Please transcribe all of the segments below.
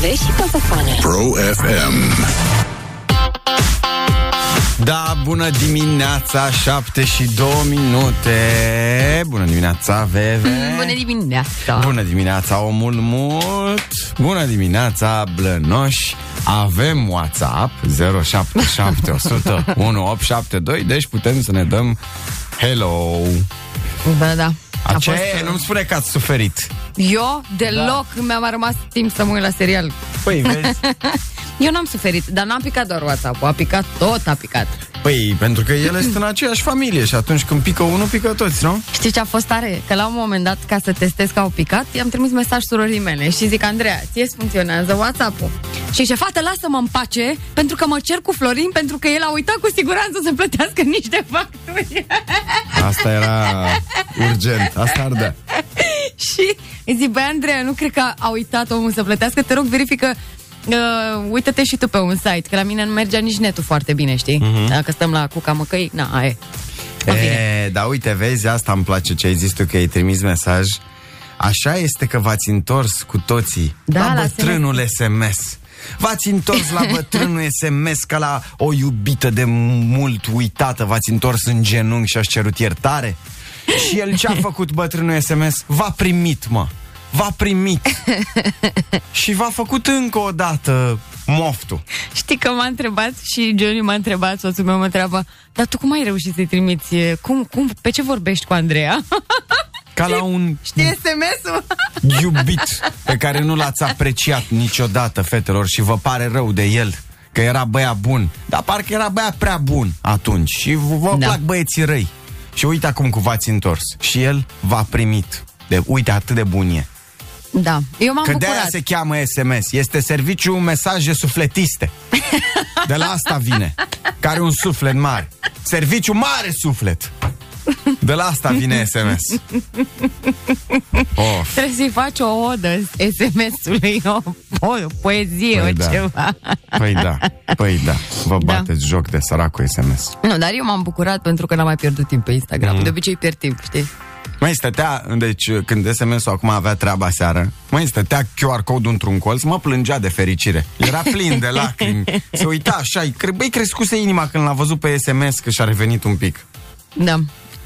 Bebe și Coțofană. Pro FM. Da, bună dimineața, 7 și 2 minute. Bună dimineața, Veve. Bună dimineața! Bună dimineața, omul mult. Bună dimineața, blănoși. Avem WhatsApp 077 100 1872, deci putem să ne dăm hello. Da, da. A Aceea fost- e, nu-mi spune că ați suferit. Eu deloc Da. mi-a mai rămas timp să mă uit la serial. Păi, vezi? Eu n-am suferit, dar n-am picat doar WhatsApp-ul, a picat tot, a picat. Păi, pentru că ele sunt în aceeași familie și atunci când pică unul, pică toți, nu? Știi ce a fost tare? Că la un moment dat, ca să testez că au picat, i-am trimis mesaj surorii mele și zic, Andreea, ție îți funcționează WhatsApp-ul. Și ce fată, lasă-mă în pace, pentru că mă cer cu Florin, pentru că el a uitat cu siguranță să plătească niște facturi. Asta era urgent, asta ardea. și îi zic, băi, Andreea, nu cred că a uitat omul să plătească, te rog, verifică Uh, uită-te și tu pe un site, că la mine nu mergea nici netul foarte bine, știi? Mhm. Dacă stăm la cuca măcăi, na, aia e. În fine. E, da, uite, vezi, asta îmi place ce ai zis tu, că ai trimis mesaj. Așa este că v-ați întors cu toții Da, la la bătrânul SMS. V-ați întors la bătrânul SMS ca la o iubită de mult uitată, v-ați întors în genunchi și ați cerut iertare? Și el ce a făcut bătrânul SMS? V-a primit, mă. V-a primit. și v-a făcut încă o dată moftul. Știi că m-a întrebat și Johnny m-a întrebat, soțul meu mă întreabă, dar tu cum ai reușit să-i trimiți, e, cum, cum, pe ce vorbești cu Andreea? Ca la un Știi SMS-ul? iubit pe care nu l-ați apreciat niciodată, fetelor, și vă pare rău de el că era băiat bun, dar parcă era băiat prea bun atunci și vă, vă Da. plac băieții răi. Și uite acum cum v-ați întors. Și el v-a primit. De, uite, atât de bun e. Da, eu m-am Că de-aia bucurat. se cheamă SMS. Este serviciul mesaje sufletiste. De la asta vine. Care un suflet mare. Serviciu mare suflet. De la asta vine SMS. Of. Trebuie să-i faci o odă SMS-ului, o, o poezie, Păi o da. ceva. Păi da, păi da. Vă Da. bateți joc de săracul SMS. Nu, dar eu m-am bucurat pentru că n-am mai pierdut timp pe Instagram. Mm. De obicei pierd timp, știi? Mai stătea, deci când SMS-ul acum avea treaba seară, mai stătea QR code într-un colț, mă plângea de fericire. Era plin de lacrimi. Se uita așa, îi cre- băi, crescuse inima când l-a văzut pe SMS că și-a revenit un pic. Da.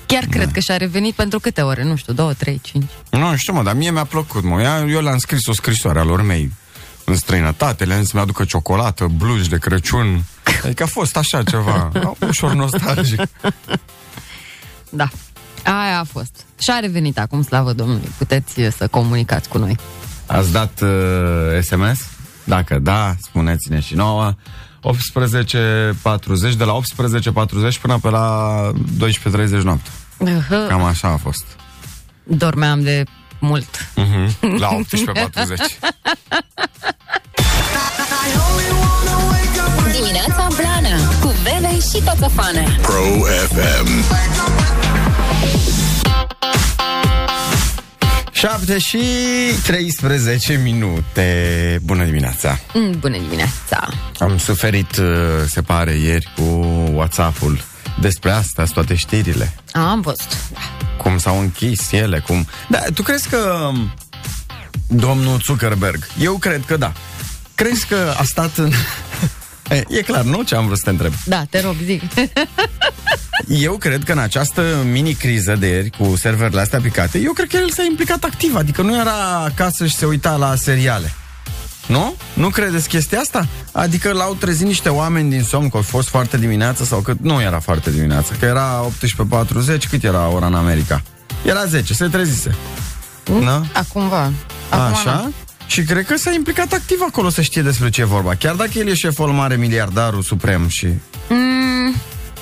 Chiar cred că și-a revenit pentru câte ore? Nu știu, două, trei, cinci. Nu știu, mă, dar mie mi-a plăcut, mă. Ea- Eu le-am scris o scrisoare a lor mei în străinătate, le-am zis să-mi aducă ciocolată, blugi de Crăciun. Adică a fost așa ceva, ușor nostalgic. Da. Aia a fost. Și-a revenit acum, slavă Domnului. Puteți uh, să comunicați cu noi. Ați dat uh, SMS? Dacă da, spuneți-ne și nouă. 18.40, de la 18.40 până pe la 12.30 noapte. Cam așa a fost. Dormeam de mult. Uh-huh. La 18.40. Dimineața Blana Cu Bebe și Coțofană. Pro FM. 7 și 13 minute. Bună dimineața! Mm, Bună dimineața! Am suferit, uh, se pare, ieri cu WhatsApp-ul despre asta, sunt toate știrile. Am văzut. cum s-au închis ele, cum... Da, tu crezi că um, domnul Zuckerberg, eu cred că da. Crezi că a stat în... E, e clar, nu? Ce am vrut să te întreb. Da, te rog, zic. Eu cred că în această mini-criză de ieri cu serverele astea picate, eu cred că el s-a implicat activ, adică nu era acasă și se uita la seriale. Nu? Nu credeți chestia asta? Adică l-au trezit niște oameni din somn, că a fost foarte dimineață sau că nu era foarte dimineață, că era 18.40, cât era ora în America? Era 10, se trezise. Nu? Acum va. Acum Așa? nu. Și cred că s-a implicat activ acolo să știe despre ce e vorba. Chiar dacă el e șeful mare, miliardarul suprem și... Mm,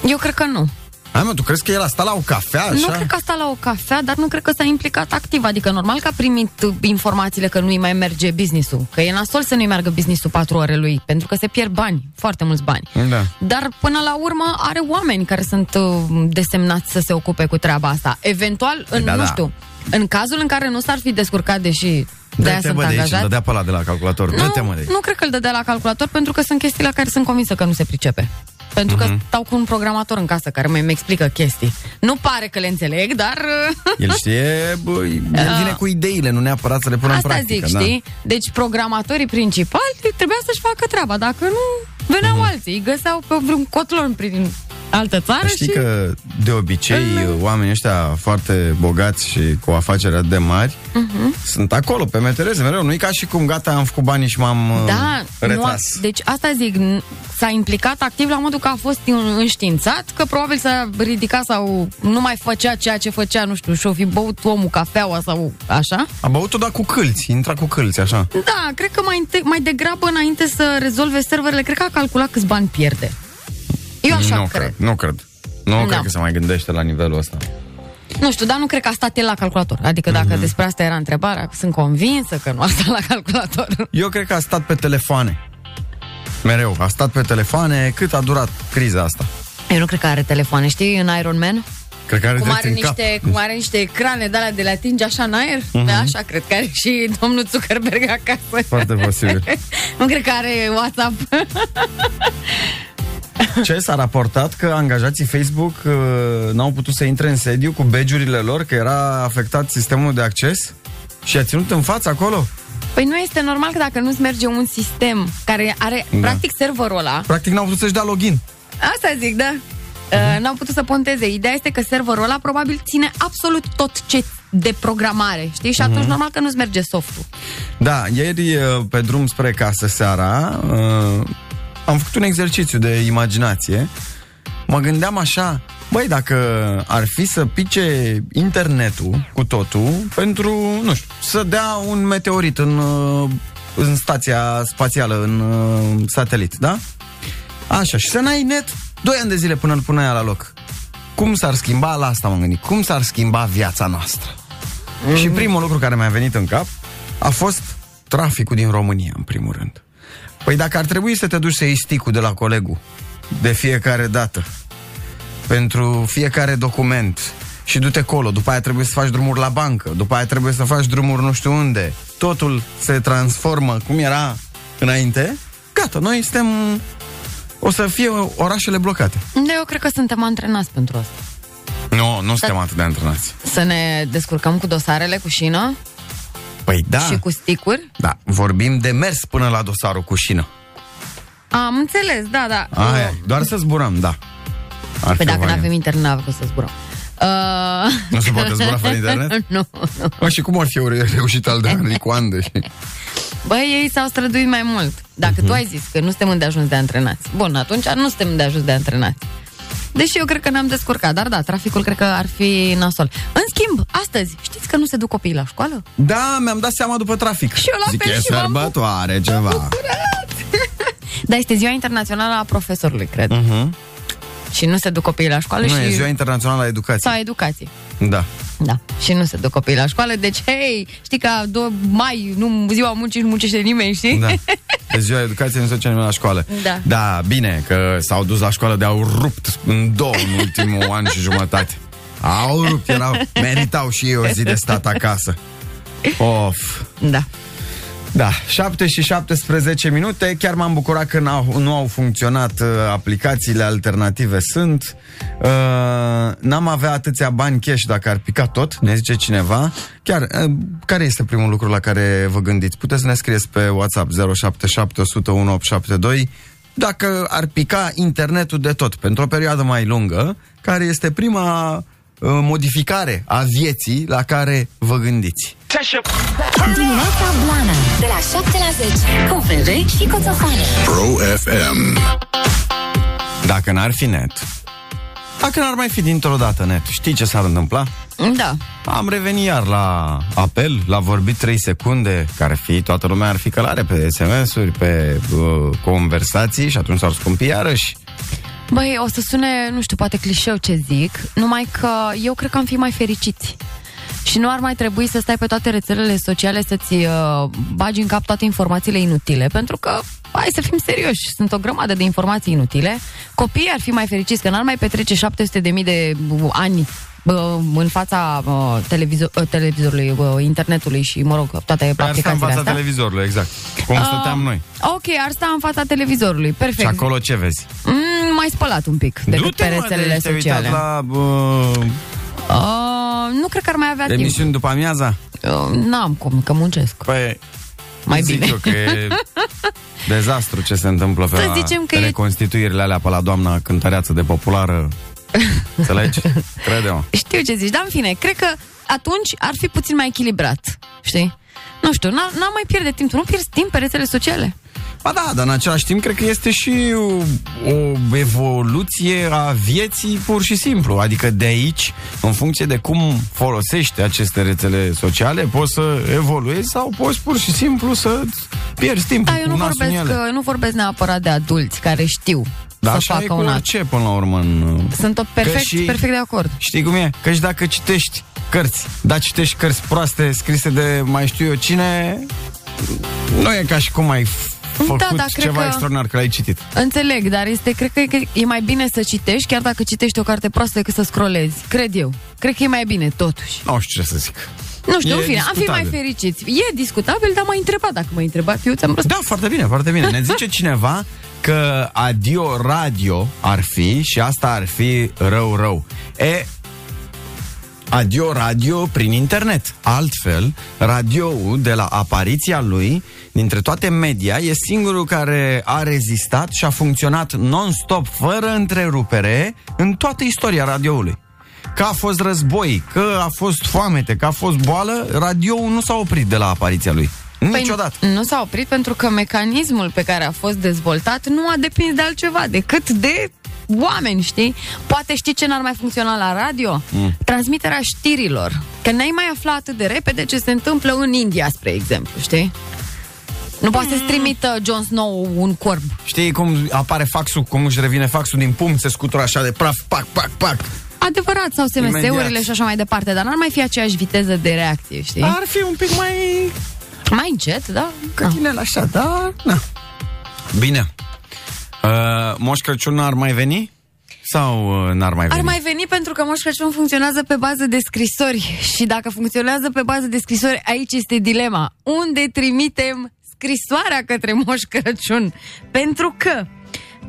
eu cred că nu. Hai mă, tu crezi că el a stat la o cafea așa? Nu cred că a stat la o cafea, dar nu cred că s-a implicat activ. Adică normal că a primit uh, informațiile că nu-i mai merge business-ul. Că e nasol să nu-i meargă business-ul patru ore lui, pentru că se pierd bani, foarte mulți bani. Da. Dar până la urmă are oameni care sunt uh, desemnați să se ocupe cu treaba asta. Eventual, în, Da, nu da. știu, în cazul în care nu s-ar fi descurcat, deși de aia Dă-te sunt mă de aici, îl angajați, dădea pe ăla de la calculator. Dă-te mă nu, de aici. nu cred că îl dădea la calculator pentru că sunt chestii la care sunt convinsă că nu se pricepe. Pentru Mhm. că stau cu un programator în casă care mi explică chestii. Nu pare că le înțeleg, dar El știe, bă, el vine cu ideile, nu neapărat să le pună Ah. asta în practică. zic, da. știi? Deci programatorii principali trebuia să-și facă treaba. Dacă nu, veneau alții. Îi găseau pe vreun cotlon prin altă țară Mhm. Știi și... că de obicei oamenii ăștia foarte bogați și cu afaceri atât de mari Mhm. sunt acolo pe metereze mereu. Nu e ca și cum gata, am făcut banii și m-am uh, Da, nu, retras. a- deci asta zic, n- s-a implicat activ la modul că a fost în- înștiințat, că probabil s-a ridicat sau nu mai făcea ceea ce făcea, nu știu, și-o fi băut omul cafeaua sau așa. A băut-o, dar cu câlți, intra cu câlți, așa. Da, cred că mai, înainte, mai degrabă înainte să rezolve serverele, cred că a calculat câți bani pierde. Eu așa nu cred. Nu cred. Nu Da. cred că se mai gândește la nivelul ăsta. Nu știu, dar nu cred că a stat el la calculator. Adică dacă Mhm. despre asta era întrebarea, sunt convinsă că nu a stat la calculator. Eu cred că a stat pe telefoane. Mereu. A stat pe telefoane cât a durat criza asta. Eu nu cred că are telefoane, știi, în Iron Man? Cred că are Cum drept are, în cap. niște, cum are niște ecrane de alea de le atinge așa în aer? Mhm. Uh-huh. Așa cred că are și domnul Zuckerberg acasă. Foarte posibil. nu cred că are WhatsApp. Ce s-a raportat că angajații Facebook uh, n-au putut să intre în sediu cu badge-urile lor, că era afectat sistemul de acces? Și a ținut în față acolo? Păi nu este normal că dacă nu-ți merge un sistem care are, Da. da. practic, serverul ăla, Practic n-au putut să-și dea login. asta zic, da, uh, n-au putut să ponteze. Ideea este că serverul ăla probabil ține absolut tot ce de programare, știi? Și atunci normal că nu-ți merge softul. Da, ieri uh, pe drum spre casă seara uh, am făcut un exercițiu de imaginație. Mă gândeam așa, băi, dacă ar fi să pice internetul cu totul pentru, nu știu, să dea un meteorit în, uh, în stația spațială, în uh, satelit, da? Așa, și să n-ai net 2 ani de zile până îl puneai la loc. Cum s-ar schimba, la asta m-am gândit, cum s-ar schimba viața noastră? Mm. Și primul lucru care mi-a venit în cap a fost traficul din România, în primul rând. Păi dacă ar trebui să te duci să iei sticul de la colegul de fiecare dată, pentru fiecare document, și du-te colo, după aia trebuie să faci drumuri la bancă, după aia trebuie să faci drumuri nu știu unde, totul se transformă cum era înainte, gata, noi suntem... O să fie orașele blocate. Da, eu cred că suntem antrenați pentru asta. Nu, nu suntem atât de antrenați. Să ne descurcăm cu dosarele, cu șină Păi da, și cu sticuri. da, vorbim de mers până la dosarul cu șină. Am înțeles, da, da. Aia, doar să zburăm, da. Ar Păi fi o dacă nu variantă. avem internet, n-avem cum să zburăm. Uh... Nu se poate zbura fără internet? nu, nu. Mă, și cum ar fi o re- reușită al de Henry Coandă? Și... Băi, ei s-au străduit mai mult. Dacă Mhm. tu ai zis că nu suntem îndeajuns de antrenați. Bun, atunci nu suntem îndeajuns de antrenați. Deși eu cred că ne-am descurcat, dar da, traficul cred că ar fi nasol. În schimb, astăzi, știți că nu se duc copiii la școală? Da, mi-am dat seama după trafic. Și eu la Zic, fel e și m-am sărbătoare ceva. Da, este ziua internațională a profesorului, cred. Uh-huh. Și nu se duc copiii la școală Nu, și... e ziua internațională a educației. Sau a educației. Da. Da, și nu se duc copiii la școală, deci, hei, știi că 2 mai, nu ziua muncii, nu muncește nimeni, știi? Da. E ziua educației, nu se duce nimeni la școală. Da. Da, bine, că s-au dus la școală de-au rupt în două în ultimul an și jumătate. Au rupt, erau, meritau și ei o zi de stat acasă. Of. Da. Da, 7 și 17 minute. Chiar m-am bucurat că n-au, nu au funcționat uh, aplicațiile alternative sunt. Uh, n-am avea atâția bani cash dacă ar pica tot, ne zice cineva. Chiar, uh, care este primul lucru la care vă gândiți? Puteți să ne scrieți pe WhatsApp 077 101 872 dacă ar pica internetul de tot pentru o perioadă mai lungă, care este prima uh, modificare a vieții la care vă gândiți. Dimineața Blana De la 7 la 10 Cu Bebe și Coțofană Pro FM. Dacă n-ar fi net, dacă n-ar mai fi dintr-o dată net, știi ce s-ar întâmpla? Da. Am revenit iar la apel, la vorbit 3 secunde, care ar fi, toată lumea ar fi călare pe SMS-uri, pe uh, conversații și atunci s-ar scumpi iarăși. Băi, o să sune, nu știu, poate clișeu ce zic, numai că eu cred că am fi mai fericiți. Și nu ar mai trebui să stai pe toate rețelele sociale să-ți uh, bagi în cap toate informațiile inutile, pentru că, hai să fim serioși, sunt o grămadă de informații inutile. Copiii ar fi mai fericiți, că n-ar mai petrece 700 de mii de uh, ani uh, în fața uh, televizor, uh, televizorului, uh, internetului și, mă rog, toate Pe ar sta în aplicațiile fața astea. televizorului, exact. Cum Uh, stăteam noi. Ok, ar sta în fața televizorului, perfect. Și acolo ce vezi? Mm, mai spălat un pic decât Du-te, pe mă, rețelele de- te-ai uitat sociale. la uh, Uh, nu cred că ar mai avea timp. emisiuni după amiaza? Uh, n-am cum, că muncesc. Păi, Mai zic bine. eu că e dezastru ce se întâmplă pe Să la zicem că e- reconstituirile alea pe la doamna cântăreață de populară. Înțelegi? Crede-mă. Știu ce zici, dar în fine, cred că atunci ar fi puțin mai echilibrat, știi? Nu știu, n- n-am mai pierde timp. Tu nu pierzi timp pe rețele sociale. Ba da, dar în același timp cred că este și o, o evoluție a vieții pur și simplu. Adică de aici, în funcție de cum folosești aceste rețele sociale, poți să evoluezi sau poți pur și simplu să pierzi timpul Da, eu cu nu nasul în vorbesc, ele. uh, nu vorbesc neapărat de adulți care știu Dar să așa e facă cu un act. orice până la urmă în... Sunt o perfect, și- perfect de acord. Știi cum e? Că și dacă citești cărți, da, citești cărți proaste scrise de mai știu eu cine, nu e ca și cum ai f- făcut da, cred ceva că- extraordinar că l-ai citit. Înțeleg, dar este, cred că e- e mai bine să citești, chiar dacă citești o carte proastă, decât să scrolezi. Cred eu. Cred că e mai bine, totuși. Nu știu ce să zic. Nu știu, E în fine, am fi mai discutabil. fericiți. E discutabil, dar m-ai întrebat dacă m-ai întrebat. Eu ți-am răspuns. Da, foarte bine, foarte bine. Ne zice cineva că adio radio ar fi și asta ar fi rău rău. E, adio radio prin internet. Altfel, radioul de la apariția lui, dintre toate media, e singurul care a rezistat și a funcționat non-stop, fără întrerupere, în toată istoria radioului. Că a fost război, că a fost foamete, că a fost boală, radioul nu s-a oprit de la apariția lui. Niciodată. Păi, nu s-a oprit pentru că mecanismul pe care a fost dezvoltat nu a depins de altceva decât de oameni, știi? Poate știi ce n-ar mai funcționa la radio? Mm. Transmiterea știrilor. Că n-ai mai aflat atât de repede ce se întâmplă în India, spre exemplu, știi? Nu poate să-ți trimită Jon Snow un corb. Știi cum apare faxul, cum își revine faxul din pumn, se scutură așa de praf, pac, pac, pac. Adevărat, sau SMS-urile Imediat. și așa mai departe, dar n-ar mai fi aceeași viteză de reacție, știi? Ar fi un pic mai Mai încet, da? cătinel așa, da? Na. Bine. Uh, Moș Crăciun ar mai veni? Sau uh, n-ar mai veni? Ar mai veni pentru că Moș Crăciun funcționează pe bază de scrisori și dacă funcționează pe bază de scrisori, aici este dilema. Unde trimitem scrisoarea către Moș Crăciun? Pentru că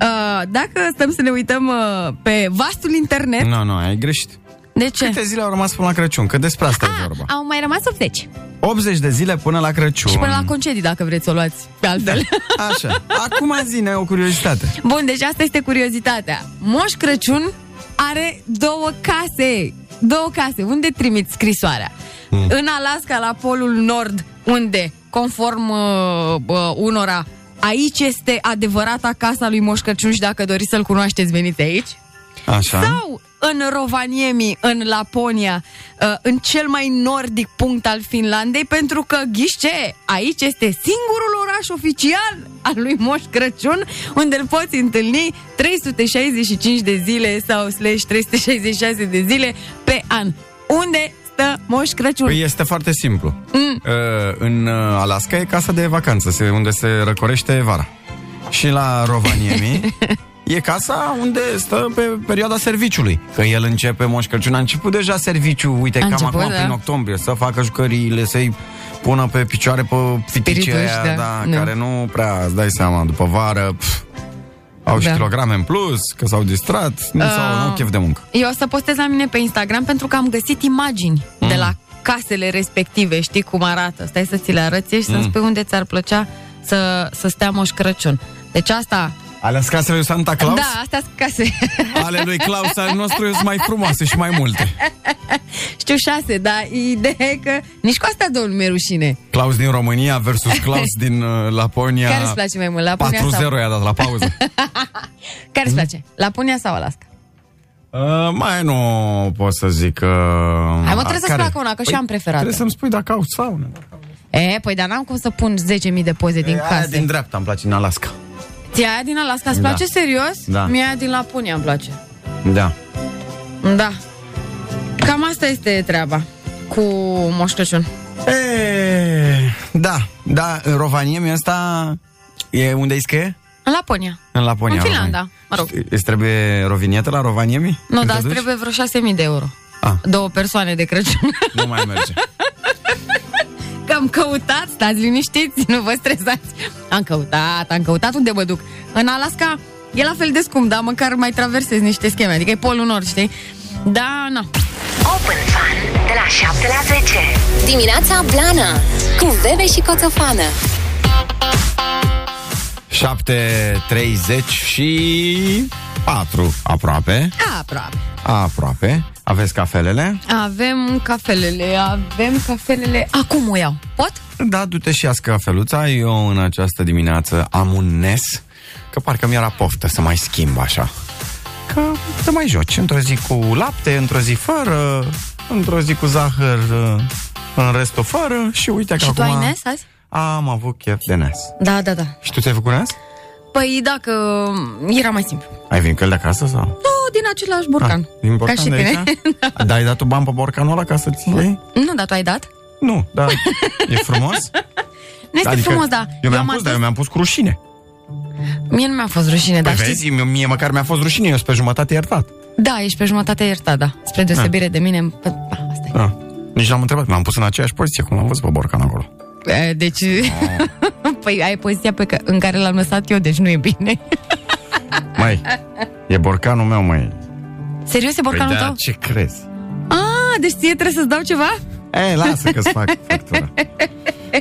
uh, dacă stăm să ne uităm uh, pe vastul internet, Nu, nu, ai greșit. de ce? Câte zile au rămas până la Crăciun? Că despre asta e Ah, vorba. au mai rămas 80. 80 de zile până la Crăciun. Și până la concedii, dacă vreți să o luați pe altfel. Așa. Acum zine o curiozitate. Bun, deci asta este curiozitatea. Moș Crăciun are două case. Două case. Unde trimit scrisoarea? Mm. În Alaska, la Polul Nord, unde, conform uh, uh, unora, aici este adevărata casa lui Moș Crăciun și dacă doriți să-l cunoașteți, veniți aici. Așa. Sau în Rovaniemi, în Laponia, uh, în cel mai nordic punct al Finlandei, pentru că, ghiși ce, aici este singurul oraș oficial al lui Moș Crăciun, unde îl poți întâlni 365 de zile sau slash 366 de zile pe an. Unde stă Moș Crăciun? Păi este foarte simplu. Mm. Uh, în uh, Alaska e casa de vacanță, se, unde se răcorește vara. Și la Rovaniemi e casa unde stă pe perioada serviciului. Că el începe, Moș Crăciun, a început deja serviciu, uite, A cam început, acum da. prin octombrie, să facă jucăriile, să-i pună pe picioare pe fitice Spirituși, aia, da. da, Nu. care nu prea, îți dai seama, după vară, pf, au și Da. kilograme în plus, că s-au distrat, nu, s-au, nu au chef de muncă. Eu o să postez la mine pe Instagram pentru că am găsit imagini mm. de la casele respective, știi cum arată. Stai să ți le arăți și să-mi spui unde ți-ar plăcea să, să stea Moș Crăciun. Deci asta... Alea casele lui Santa Claus? Da, astea sunt case. Ale lui Claus al nostru sunt mai frumoase și mai multe. Știu șase, dar ideea e că nici cu asta domnul mi-e rușine. Claus din România versus Claus din uh, Laponia. Care îți place mai mult, Laponia 4-0 sau- i-a dat la pauză. Care îți place? Laponia sau Alaska? uh, mai nu pot să zic... Uh, Hai, mă, trebuie să-ți care? placă una, că și eu am preferate. Trebuie să-mi spui dacă au saună. E, păi dar n-am cum să pun 10.000 de poze din E, aia case. din dreapta îmi place în Alaska. Ție aia din Alaska îți Da. place serios? Da. Mie aia din Laponia îmi place. Da. Da. Cam asta este treaba cu Moș Crăciun. E, da, da, în Rovaniemi ăsta e unde îi scrie? În Laponia. În Laponia. În Finlanda, Rovaniemi. mă rog. Știi, Îți trebuie rovinietă la Rovaniemi? Nu, Când dar te îți duci? trebuie vreo 6.000 de euro. Ah. Două persoane de Crăciun. Nu mai merge. Că am căutat, stați liniștiți, nu vă stresați. Am căutat, am căutat unde mă duc. În Alaska E la fel de scump, dar măcar mai traversezi niște scheme. Adică e Polul Nord, știi? Da, na. Open Fun de la 7 la 10. Dimineața Blana cu Bebe și Coțofană. 7.30 și 4 aproape. Aproape. Aproape. Aveți cafelele? Avem cafelele, avem cafelele. Acum o iau. Pot? Da, du-te și ia cafeluța. Eu în această dimineață am un NES, că parcă mi-era poftă să mai schimb așa. Că să mai joci într-o zi cu lapte, într-o zi fără, într-o zi cu zahăr, în restul fără și uite că Și tu acum... ai NES azi? Am avut chef de NES. Da, da, da. Și tu ți-ai făcut NES? Păi dacă era mai simplu. Ai venit cu el de acasă sau? Nu, din același borcan. Ah, din borcan Ca și de tine. aici? Da, ai dat o bani pe borcanul ăla ca să-ți iei? nu, dar tu ai dat? Nu, dar e frumos? Nu este frumos, da. Eu mi-am am pus, adus- dar eu mi-am pus cu rușine. Mie nu mi-a fost rușine, Păi dar știți? vezi, mie, mie măcar mi-a fost rușine, eu sunt pe jumătate iertat. Da, ești pe jumătate iertat, da. Spre deosebire de mine. Pă, da, asta e. Da. Nici l-am întrebat, m-am pus în aceeași poziție cum l-am văzut pe borcan acolo. E, Deci, păi ai poziția pe că, în care l-am lăsat eu, deci nu e bine. Mai, e borcanul meu, mai. Serios, e borcanul păi da, tău? ce crezi? Ah, deci ție trebuie să-ți dau ceva? E, lasă că-ți fac factura.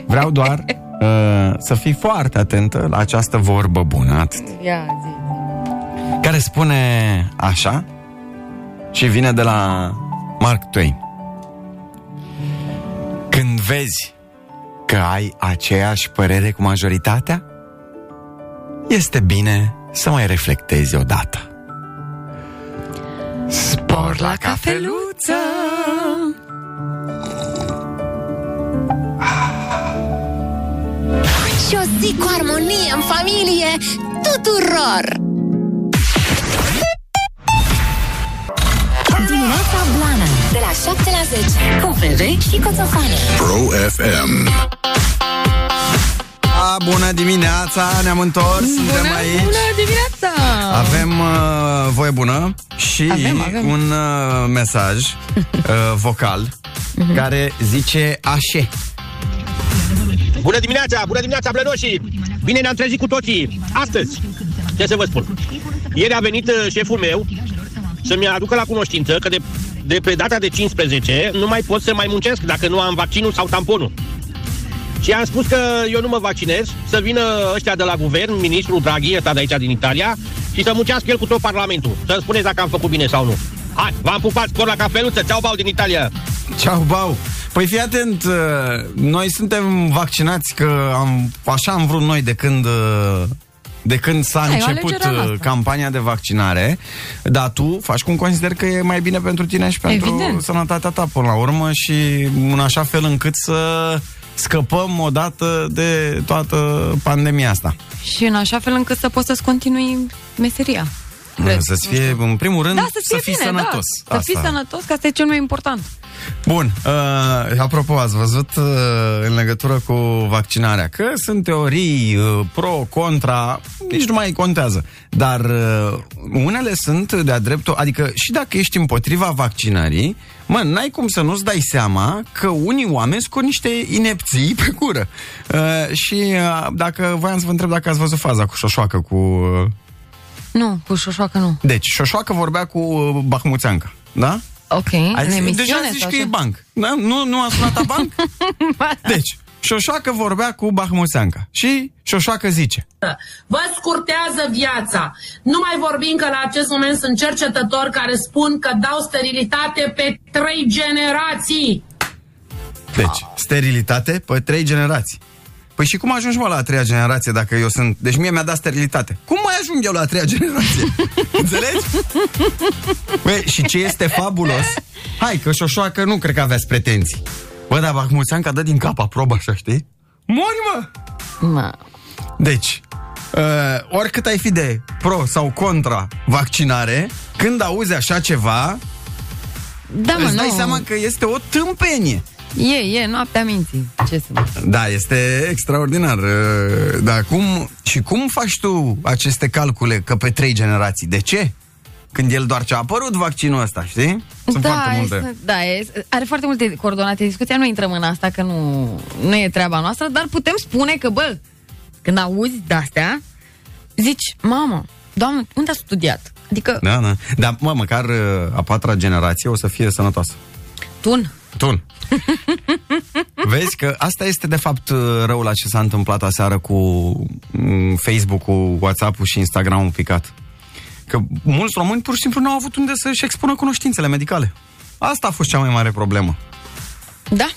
Vreau doar uh, să fii foarte atentă la această vorbă bună, atât. Ia, zi. care spune așa și vine de la Mark Twain. Când vezi că ai aceeași părere cu majoritatea, este bine să mai reflectezi odată. Spor la cafeluță! Și o zi cu armonie în familie tuturor! Dimineața Blana de la 7 la 10 cu Bebe și Coțofană. Pro FM. A, bună dimineața, ne-am întors, suntem Bună, aici. bună dimineața! Avem uh, voie bună și Avem, avem. un uh, mesaj uh, vocal Mhm. care zice așa. Bună dimineața, bună dimineața, blănoșii! Bine ne-am trezit cu toții, astăzi. Ce să vă spun? Ieri a venit uh, șeful meu să-mi aducă la cunoștință că de, de pe data de 15 nu mai pot să mai muncesc dacă nu am vaccinul sau tamponul. Și am spus că eu nu mă vaccinez, să vină ăștia de la guvern, ministrul Draghi, ăsta de aici din Italia, și să muncească el cu tot Parlamentul. Să-mi spuneți dacă am făcut bine sau nu. Hai, v-am pupat, spor la cafeluță, ceau bau din Italia! Ceau, bau! Păi fii atent, uh, noi suntem vaccinați că am, așa am vrut noi de când uh, de când s-a Da, e o început alegere a uh, noastră. campania de vaccinare, dar tu faci cum consider că e mai bine pentru tine și pentru Evident. sănătatea ta până la urmă și în așa fel încât să scăpăm odată de toată pandemia asta. Și în așa fel încât să poți să-ți continui meseria. Cred. Să-ți fie, în primul rând, Da, să să fii fii bine, sănătos. Da. Să fii Asta. sănătos, că asta e cel mai important. Bun, uh, apropo, ați văzut uh, în legătură cu vaccinarea că sunt teorii uh, pro, contra, nici nu mai contează. Dar uh, unele sunt de-a dreptul, adică și dacă ești împotriva vaccinării, mă, n-ai cum să nu-ți dai seama că unii oameni scot niște inepții pe cură. Uh, și uh, dacă voiam să vă întreb dacă ați văzut faza cu șoșoacă cu... Uh, Nu, cu șoșoacă nu. deci, șoșoacă vorbea cu uh, Bahmuțeanca, da? Ok, Ai în zis- emisiune deja zici sau că ce? e banc. Da? Nu, nu a sunat la banc? deci, Șoșoacă vorbea cu Bahmuseanca și Șoșoacă zice Vă scurtează viața. Nu mai vorbim că la acest moment sunt cercetători care spun că dau sterilitate pe trei generații. Deci, sterilitate pe trei generații. Păi și cum ajungi, mă, la a treia generație dacă eu sunt... Deci mie mi-a dat sterilitate. Cum mai ajung eu la a treia generație? Înțelegi? Băi, și ce este fabulos? Hai, că șoșoacă nu cred că aveați pretenții. Bă, dar Bahmuseanca dă din cap aprobă, așa, știi? Mori, mă! Mă. Deci, uh, oricât ai fi de pro sau contra vaccinare, când auzi așa ceva, Da, mă, îți dai nu. seama că este o tâmpenie. E, e, noaptea minții. Ce să Da, este extraordinar. Uh, Dar cum, și cum faci tu aceste calcule că pe trei generații? De ce? Când el doar ce a apărut vaccinul ăsta, știi? Sunt da, foarte multe. Este, da, e, are foarte multe coordonate discuția, nu intrăm în asta că nu, nu e treaba noastră, dar putem spune că, bă, când auzi de-astea, zici, mamă, Doamne, unde a studiat? Adică, Da, da. Dar, mă, măcar uh, a patra generație o să fie sănătoasă. tun. Tun. Vezi că asta este de fapt uh, răul la ce s-a întâmplat aseară cu mm, Facebook-ul, WhatsApp-ul și Instagram-ul picat. Că mulți români pur și simplu nu au avut unde să-și expună cunoștințele medicale. Asta a fost cea mai mare problemă. Da.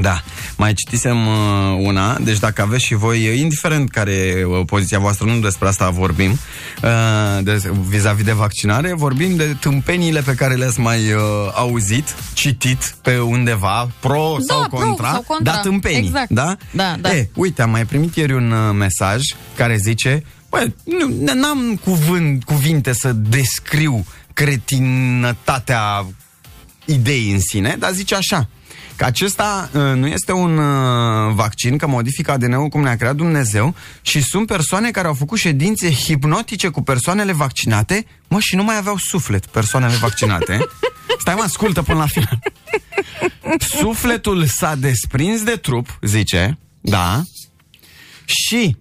Da, mai citisem uh, una, deci dacă aveți și voi, uh, indiferent care e uh, poziția voastră, nu despre asta vorbim, uh, de, vis-a-vis de vaccinare, vorbim de tâmpeniile pe care le-ați mai uh, auzit, citit pe undeva, pro Da, sau pro contra, sau contra. da tâmpenii, Exact. da? Da, da. E, uite, am mai primit ieri un uh, mesaj care zice, bă, nu, n-am cuvânt, cuvinte să descriu cretinătatea ideii în sine, dar zice așa, că acesta uh, nu este un uh, vaccin, că modifică ADN-ul cum ne-a creat Dumnezeu și sunt persoane care au făcut ședințe hipnotice cu persoanele vaccinate, mă, și nu mai aveau suflet persoanele vaccinate. Stai mă, ascultă până la final. Sufletul s-a desprins de trup, zice, da, și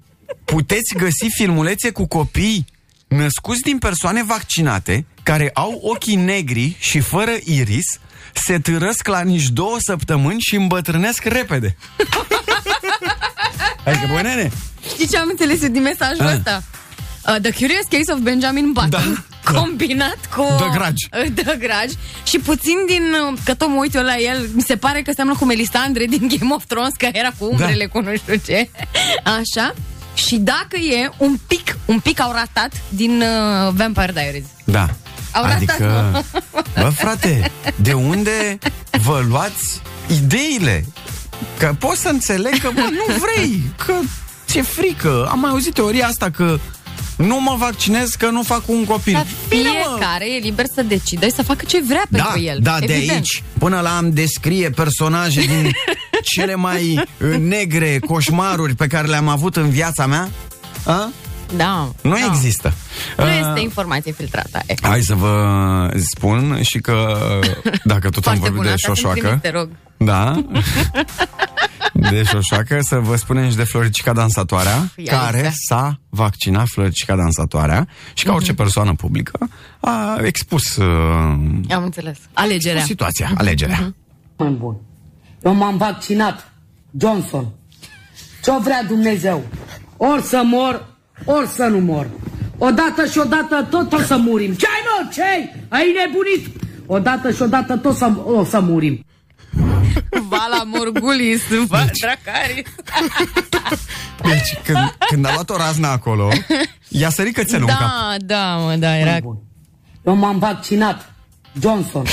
puteți găsi filmulețe cu copii născuți din persoane vaccinate care au ochii negri și fără iris, se târăsc la nici două săptămâni și îmbătrânesc repede. Adică, bă, nene, Știi ce am înțeles eu din mesajul Ah. ăsta? Uh, the Curious Case of Benjamin Button Da. Combinat cu The Grudge. uh, The Grudge Și puțin din uh, Că tot mă uit eu la el Mi se pare că seamănă cu Melisandre Din Game of Thrones Că era cu umbrele Da. cu nu știu ce Așa Și dacă e un pic Un pic au ratat din uh, Vampire Diaries Da. Au ratat, adică, bă, frate, de unde vă luați ideile? Că pot să înțeleg că bă, nu vrei, că ți-e frică. Am mai auzit teoria asta că nu mă vaccinez că nu fac un copil. Dar Bine, mă. fiecare e liber să decide Să facă ce vrea Da, pentru el da, de Evident. aici până la am descrie personaje din cele mai uh, negre coșmaruri pe care le-am avut în viața mea. A? Da, Nu da. există. Nu Uh, este informație filtrată e. Hai să vă spun și că dacă tot am Foarte vorbit bună, de asta să-mi șoșoacă, trimiți, te rog. da, de șoșoacă, să vă spunem și de Floricica Dansatoarea, Ia care uite. s-a vaccinat Floricica Dansatoarea și ca orice persoană publică a expus uh, Am înțeles. Alegerea. situația, alegerea. mai bun. Eu m-am vaccinat. Johnson. Ce-o vrea Dumnezeu? Ori să mor, ori să nu mor. Odată și odată tot o să murim. Ce-ai, mă? Ce-ai? Ai nebunit? Odată și odată tot să, o să murim. Vala Morgulis, va Dracaris. Deci, când, când a luat o raznă acolo, i-a sărit cățelul în cap. Da, da, mă, da, era... Bun. Eu m-am vaccinat. Johnson.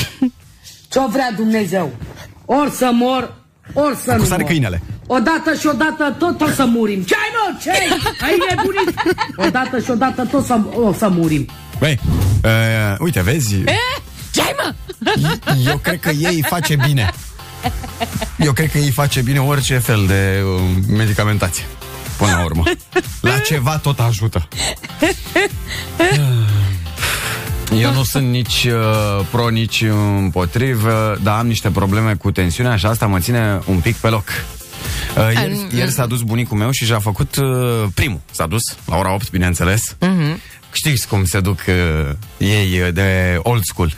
Ce-o vrea Dumnezeu? Ori să mor, ori să nu sare mor. câinele. Odată și odată tot o să murim. Ce-ai, mă? Ce-ai? Ai nebunit? Odată și odată tot să, o să murim. Băi, uh, uite, vezi, Ce-ai, mă? eu cred că ei face bine. Eu cred că ei face bine orice fel de uh, medicamentație. Până la urmă. La ceva tot ajută. Eu nu sunt nici uh, pro, nici împotrivă, dar am niște probleme cu tensiunea și asta mă ține un pic pe loc. Uh, ieri, Am- ieri s-a dus bunicul meu și și-a făcut uh, primul. S-a dus la ora 8, bineînțeles. Uh-huh. Știți cum se duc uh, ei uh, de old school.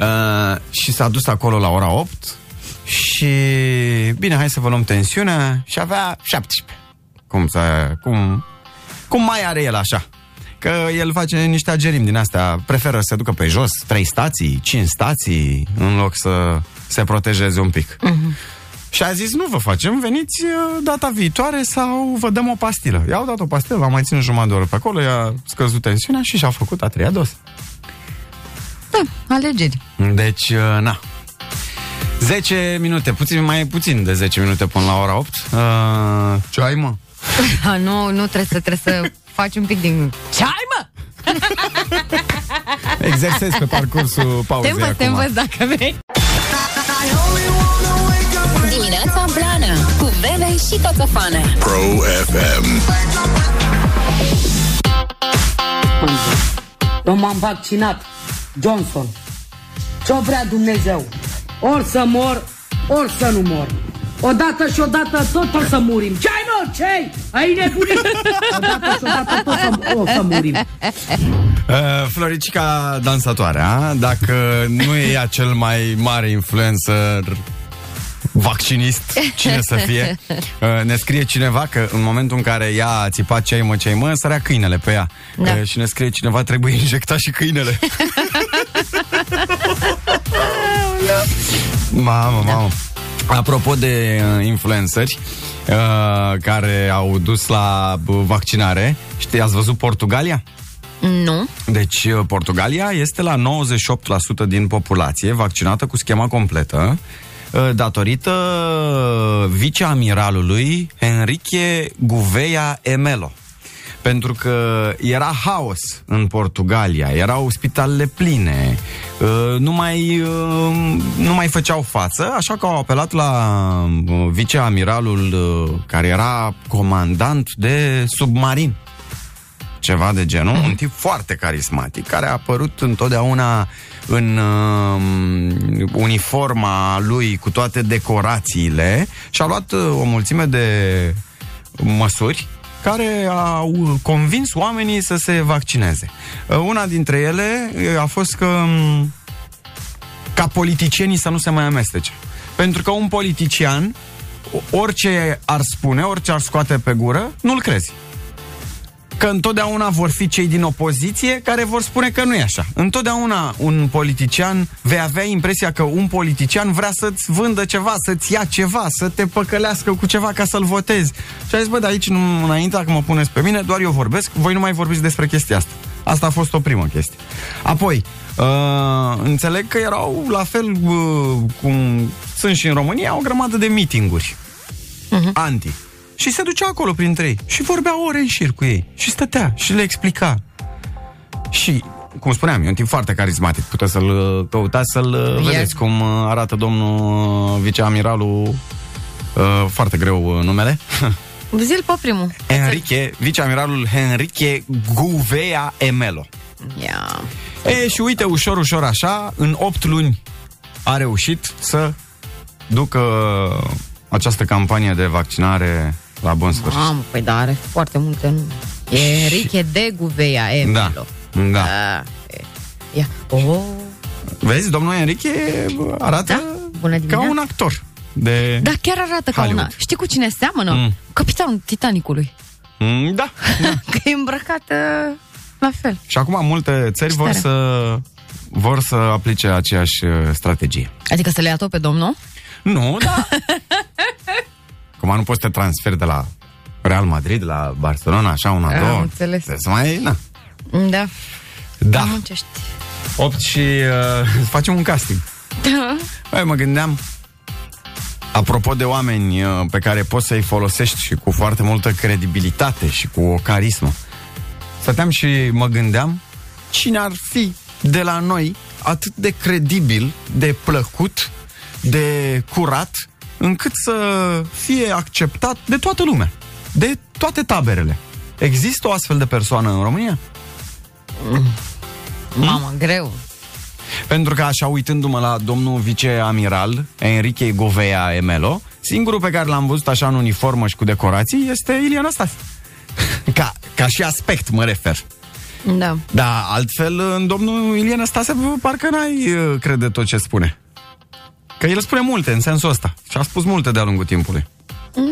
Uh, și s-a dus acolo la ora 8 și bine, hai să vă luăm tensiunea și avea 17. Cum să... Cum, cum mai are el așa? Că el face niște agerim din astea, preferă să se ducă pe jos, trei stații, cinci stații, în loc să se protejeze un pic. Uh-huh. Și a zis, nu vă facem, veniți uh, data viitoare sau vă dăm o pastilă. I-au dat o pastilă, l-am mai ținut jumătate de oră pe acolo, i-a scăzut tensiunea și și-a făcut a treia dosă. Da, alegeri. Deci, uh, na. 10 minute, puțin mai puțin de 10 minute până la ora 8. Uh, ce ai, mă? Ha, nu, nu trebuie să, trebuie să faci un pic din... Ce-ai, mă? Exersezi pe parcursul pauzei Te învăț, te acum. învăț dacă vrei. Dimineața Blana Cu Bebe și Coțofană Pro FM. Eu m-am vaccinat. Johnson. Ce-o vrea Dumnezeu? Ori să mor, ori să nu mor. Odată și odată tot o să murim. Ce ai, mă? Ce-ai? Ai nebunit? Odată și odată tot să, o să murim. Uh, Floricica dansatoarea, dacă nu e ea cel mai mare influencer vaccinist, cine să fie, uh, ne scrie cineva că în momentul în care ea a țipat ce ai mă, ce ai mă, sărea câinele pe ea. Da. Uh, și ne scrie cineva, trebuie injectat și câinele. mamă, mamă. Apropo de uh, influenceri uh, care au dus la uh, vaccinare, știi, ați văzut Portugalia? Nu. Deci, uh, Portugalia este la 98% din populație vaccinată cu schema completă, uh, datorită viceamiralului Enrique Gouveia Emelo. Pentru că era haos în Portugalia, erau spitalele pline, uh, nu mai, uh, nu mai făceau față, așa că au apelat la uh, viceamiralul uh, care era comandant de submarin ceva de genul, un tip foarte carismatic, care a apărut întotdeauna în uh, uniforma lui cu toate decorațiile și a luat uh, o mulțime de măsuri care au convins oamenii să se vaccineze. Uh, una dintre ele uh, a fost că um, ca politicienii să nu se mai amestece. Pentru că un politician, orice ar spune, orice ar scoate pe gură, nu-l crezi că întotdeauna vor fi cei din opoziție care vor spune că nu e așa. Întotdeauna un politician vei avea impresia că un politician vrea să-ți vândă ceva, să-ți ia ceva, să te păcălească cu ceva ca să-l votezi. Și a zis, bă, de aici nu, înainte, dacă mă puneți pe mine, doar eu vorbesc, voi nu mai vorbiți despre chestia asta. Asta a fost o primă chestie. Apoi, uh, înțeleg că erau la fel uh, cum sunt și în România, o grămadă de meetinguri uh-huh. anti. Și se ducea acolo printre ei și vorbea ore în șir cu ei și stătea și le explica. Și, cum spuneam, e un tip foarte carismatic. Puteți să-l uh, căutați, să-l uh, E- vedeți cum uh, arată domnul uh, viceamiralul uh, foarte greu uh, numele. Zil pe primul. Enrique, viceamiralul Enrique Gouveia Emelo. Ia. E, și uite, ușor, ușor așa, în 8 luni a reușit să ducă această campanie de vaccinare la bun sfârșit. Mamă, păi da, are foarte multe nume. E Enrique de Gouveia Da, Emelo. da. Ah, e. Ia. Oh. Vezi, domnul Enrique bă, arată Da, bună ca dimineața. un actor de... Da, chiar arată ca Hollywood. una. Știi cu cine seamănă? Mm. Mm. Capitanul Titanicului. Mm, da. Că e îmbrăcată la fel. Și acum multe țări vor Tare. să vor să aplice aceeași uh, strategie. Adică să le ia tot pe domnul? Nu, da. Acum nu poți să te transferi de la Real Madrid la Barcelona, așa, una, Am două. înțeles. Trebuie Să mai, na. Da. Da. Muncești. 8 și uh, facem un casting. Da. Băi, mă gândeam, apropo de oameni uh, pe care poți să-i folosești și cu foarte multă credibilitate și cu o carismă, stăteam și mă gândeam cine ar fi de la noi atât de credibil, de plăcut, de curat, încât să fie acceptat de toată lumea, de toate taberele. Există o astfel de persoană în România? Mamă, greu. Pentru că așa uitându-mă la domnul viceamiral Enrique Govea Emelo, singurul pe care l-am văzut așa în uniformă și cu decorații este Ilian Stase. Ca, ca și aspect mă refer. Da. Dar altfel, în domnul Ilian Stase, bă, parcă n-ai uh, crede tot ce spune. Că el spune multe în sensul ăsta. Și a spus multe de-a lungul timpului.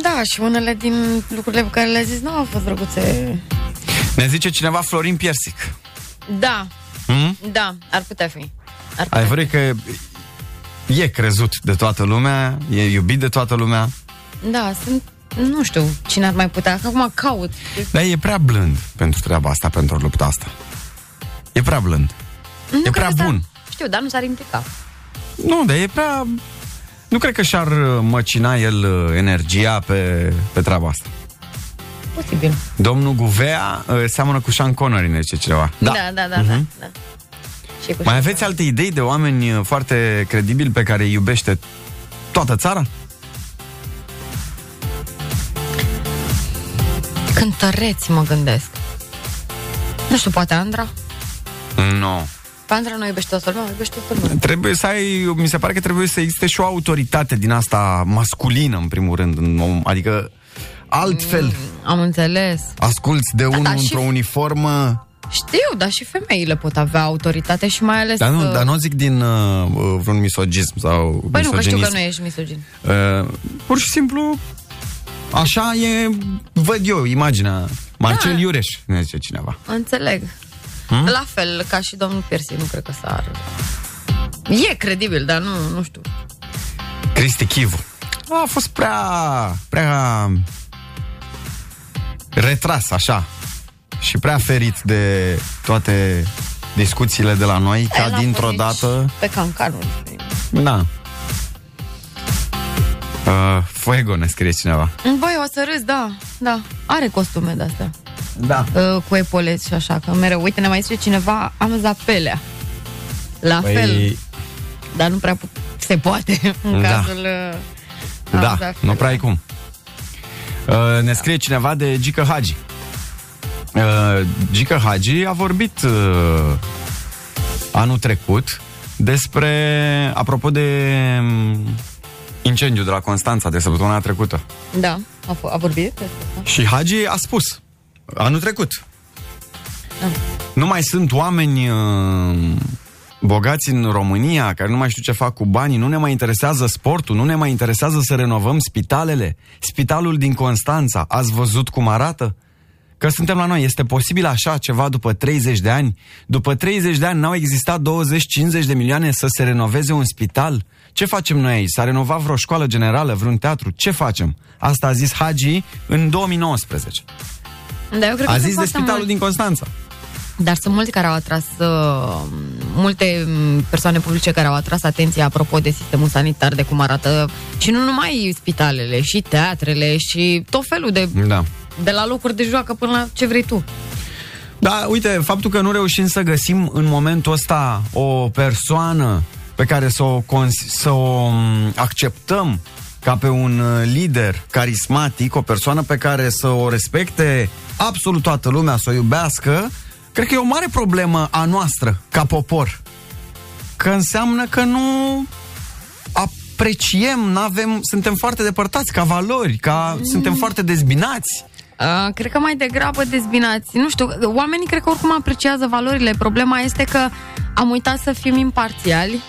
Da, și unele din lucrurile pe care le-a zis nu au fost drăguțe. Ne zice cineva Florin Piersic. Da, Hmm? da, ar putea fi. Ar putea Adevărul e că e crezut de toată lumea, e iubit de toată lumea, Da, sunt, nu știu cine ar mai putea, că acum caut. dar e prea blând pentru treaba asta, pentru lupta asta. E prea blând. Nu E cred prea că s-ar- bun. Știu, dar nu s-ar implica. Nu, dar e prea... Nu cred că și-ar uh, măcina el uh, energia pe, pe treaba asta. Posibil. Domnul Guvea uh, seamănă cu Sean Connery, ne zice cineva. Da, da, da, da, Mhm. da. Și cu Mai aveți alte idei de oameni uh, foarte credibili pe care îi iubește toată țara? Cântăreți, mă gândesc. Nu știu, poate Andra? Nu. Pandra nu iubește toată lumea, iubește toată lumea. Trebuie să ai, mi se pare că trebuie să existe și o autoritate din asta masculină, în primul rând, în om, adică altfel Mm, Am înțeles. asculți de unul da, și- într-o uniformă, Știu, dar și femeile pot avea autoritate și mai ales... dar nu, uh, dar nu zic din uh, uh, vreun misogism sau Păi nu, că știu că misoginism. nu ești misogin. Uh, pur și simplu, așa e, văd eu, imaginea. Marcel Da. Iureș, ne zice cineva. Înțeleg. Hmm? La fel ca și domnul Persi, nu cred că s-ar... E credibil, dar nu, nu știu. Cristi Chivu. A fost prea, prea retras, așa. Și prea ferit de toate discuțiile de la noi, El ca a dintr-o fost dată... Pe cancanul. Da. Uh, Fuego ne scrie cineva. Băi, o să râs, da, da. Are costume de-astea. Da. Uh, cu epoleți și așa, că mereu. Uite, ne mai zice cineva, am zapelea. La Păi, fel, dar nu prea pu- se poate în Da. cazul... Uh, am Da, zapelea. nu prea ai cum. Uh, ne scrie cineva de Gică Hagi. Uh, Gică Hagi a vorbit uh, anul trecut despre, apropo de um, incendiu de la Constanța de săptămâna trecută. Da, a, f- a vorbit despre asta. Și Hagi a spus, anul trecut, Da. nu mai sunt oameni uh, bogați în România, care nu mai știu ce fac cu banii, nu ne mai interesează sportul, nu ne mai interesează să renovăm spitalele. Spitalul din Constanța, ați văzut cum arată? Că suntem la noi. Este posibil așa ceva după 30 de ani? După 30 de ani n-au existat 20-50 de milioane să se renoveze un spital? Ce facem noi aici? S-a renovat vreo școală generală, vreun teatru? Ce facem? Asta a zis Hagi în 2019. Da, eu cred A că zis sunt de foarte spitalul mulți. din Constanța. Dar sunt mulți care au atras, uh, multe m, persoane publice care au atras atenția apropo de sistemul sanitar, de cum arată și nu numai spitalele, și teatrele, și tot felul de, Da. de la locuri de joacă până la ce vrei tu. Da, uite, faptul că nu reușim să găsim în momentul ăsta o persoană pe care să o, cons- să o m, acceptăm ca pe un uh, lider carismatic, o persoană pe care să o respecte absolut toată lumea, să o iubească, cred că e o mare problemă a noastră, ca popor. Că înseamnă că nu apreciem, n-avem, suntem foarte depărtați ca valori, ca, suntem foarte dezbinați. Uh, cred că mai degrabă dezbinați. Nu știu, oamenii cred că oricum apreciază valorile. Problema este că am uitat să fim imparțiali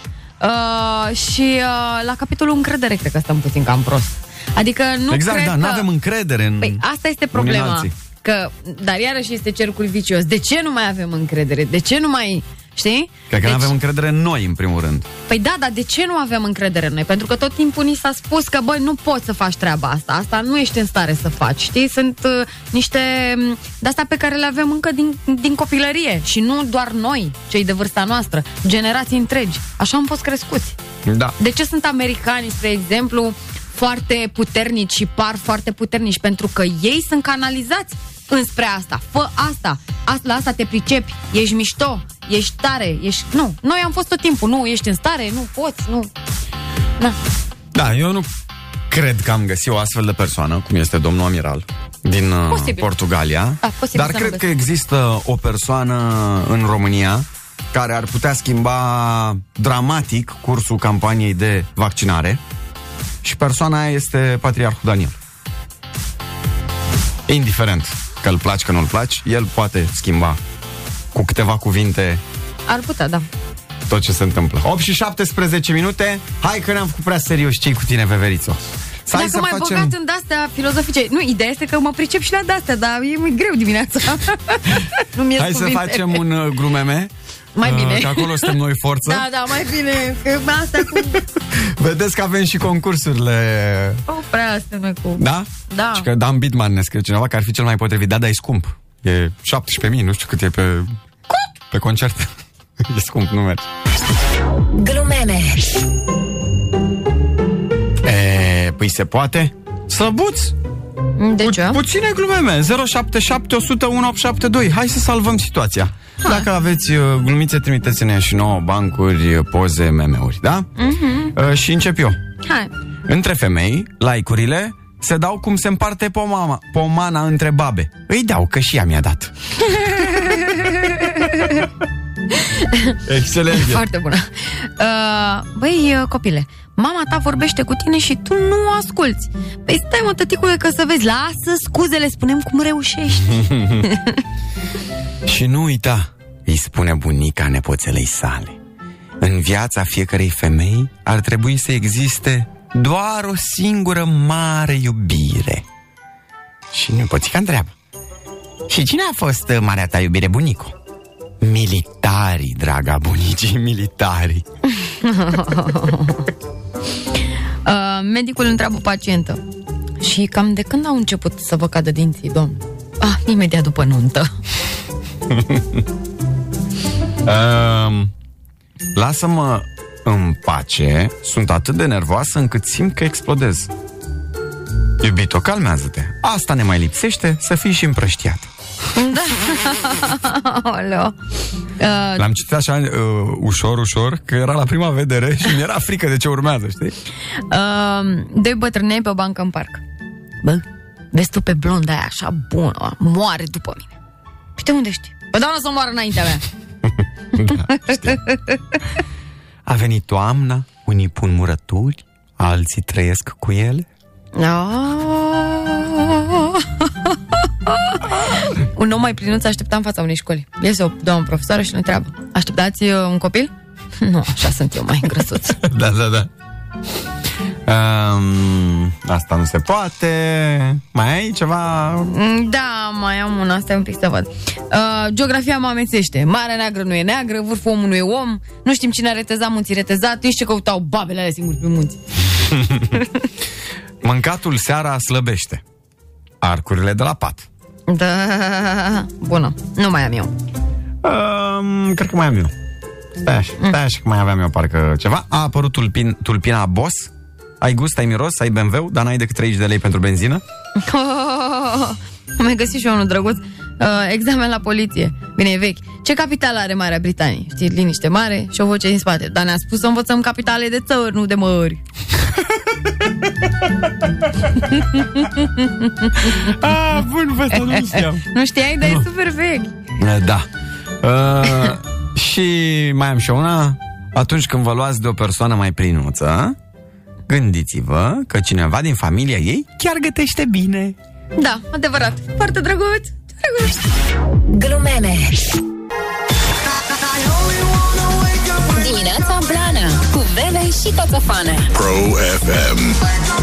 uh, și uh, la capitolul încredere cred că stăm puțin cam prost. Adică nu exact, cred da, că... nu avem încredere în Păi asta este unii în problema. alții. Că, dar iarăși este cercul vicios. De ce nu mai avem încredere? De ce nu mai... Știi? Cred că deci, nu avem încredere în noi, în primul rând. Păi da, dar de ce nu avem încredere în noi? Pentru că tot timpul ni s-a spus că, băi, nu poți să faci treaba asta. Asta nu ești în stare să faci, știi? Sunt uh, niște m, de-astea pe care le avem încă din, din copilărie. Și nu doar noi, cei de vârsta noastră, generații întregi. Așa am fost crescuți. Da. De ce sunt americani, spre exemplu, foarte puternici și par foarte puternici? Pentru că ei sunt canalizați înspre asta. Fă asta. asta la asta te pricepi. Ești mișto. Ești tare. Ești... Nu. Noi am fost tot timpul. Nu, ești în stare. Nu poți. Nu. Na. Da, eu nu cred că am găsit o astfel de persoană, cum este domnul amiral, din uh, Posibil. Portugalia. Da, posibil dar să nu cred că găsim. există o persoană în România care ar putea schimba dramatic cursul campaniei de vaccinare și persoana aia este Patriarhul Daniel. Indiferent că îl placi, că nu-l placi, el poate schimba cu câteva cuvinte Ar putea, da. tot ce se întâmplă. 8 și 17 minute, hai că ne-am făcut prea serios cei cu tine, Veverițo. Să hai Dacă să mai facem... băgat în de-astea filozofice. Nu, ideea este că mă pricep și la de-astea, dar e mai greu dimineața. nu mi Hai să facem un uh, glumeme. Mai bine. Uh, că acolo suntem noi forță. Da, da, mai bine. Că asta cu... Vedeți că avem și concursurile... O, prea asta noi cu... Da? Da. Și că Dan Bitman ne scrie cineva că ar fi cel mai potrivit. Da, dar e scump. E 17.000, nu știu cât e pe... Pe concert. e scump, nu merge. Glumeme E, păi se poate? Slăbuți! De ce? Puține glumeme 077 100 1872 Hai să salvăm situația Hai. Dacă aveți uh, glumițe, trimiteți-ne și nouă bancuri, uh, poze, meme-uri Da? Uh-huh. Uh, și încep eu Hai. Între femei, like-urile se dau cum se împarte pomama, pomana între babe Îi dau, că și ea mi-a dat Excelent. Foarte bună. Uh, băi, uh, copile, mama ta vorbește cu tine și tu nu o asculți. Păi stai mă, tăticule, că să vezi, lasă scuzele, spunem cum reușești. Și nu uita, îi spune bunica nepoțelei sale. În viața fiecărei femei ar trebui să existe doar o singură mare iubire. Și nepoțica întreabă. Și cine a fost uh, marea ta iubire, bunico? Militarii, draga bunicii, militarii. Uh, medicul întreabă pacientă. Și cam de când au început să vă cadă dinții, domn? Ah, imediat după nuntă. Um, lasă-mă în pace, sunt atât de nervoasă încât simt că explodez. Iubito, calmează-te. Asta ne mai lipsește, să fii și împrăștiat. Da. Oleo. Uh, L-am citit așa uh, ușor, ușor, că era la prima vedere și mi-era frică de ce urmează, știi? uh, doi bătrânei pe o bancă în parc. Bă, vezi tu pe blonda aia așa bună, moare după mine. Păi de unde știi? Păi doamna să moară înaintea mea. A venit toamna, unii pun murături, alții trăiesc cu ele. un om mai plinuț aștepta în fața unei școli. Iese o doamnă profesoară și ne întreabă. Așteptați uh, un copil? Nu, așa sunt eu mai îngrăsuț. da, da, da. Um, asta nu se poate. Mai ai ceva? Mm, Da, mai am una, stai un pic să văd. Uh, geografia mă amețește. Marea neagră nu e neagră, vârful omului nu e om, nu știm cine a retezat munții retezat, nici ce căutau babele alea singuri pe munți. Mâncatul seara slăbește. Arcurile de la pat. Da, bună, nu mai am eu. Um, cred că mai am eu. Stai așa, stai așa că mai aveam eu parcă ceva. A apărut tulpin, tulpina Boss. Ai gust, ai miros, ai BMW, dar n-ai decât 30 de lei pentru benzină. Oh, am mai găsit și eu unul drăguț. Uh, examen la poliție. Bine, e vechi. Ce capitală are Marea Britanie? Știi, liniște mare și o voce din spate. Dar ne-a spus să învățăm capitale de țări, nu de mări. Ah, bun, vă asta nu știam. Nu știai, dar e super vechi. Da. Uh, și mai am și eu una. Atunci când vă luați de o persoană mai plinuță, gândiți-vă că cineva din familia ei chiar gătește bine. Da, adevărat. Foarte drăguț. Drăguț. Glumeme Dimineața Blana Cu Bebe și Coțofană Pro FM.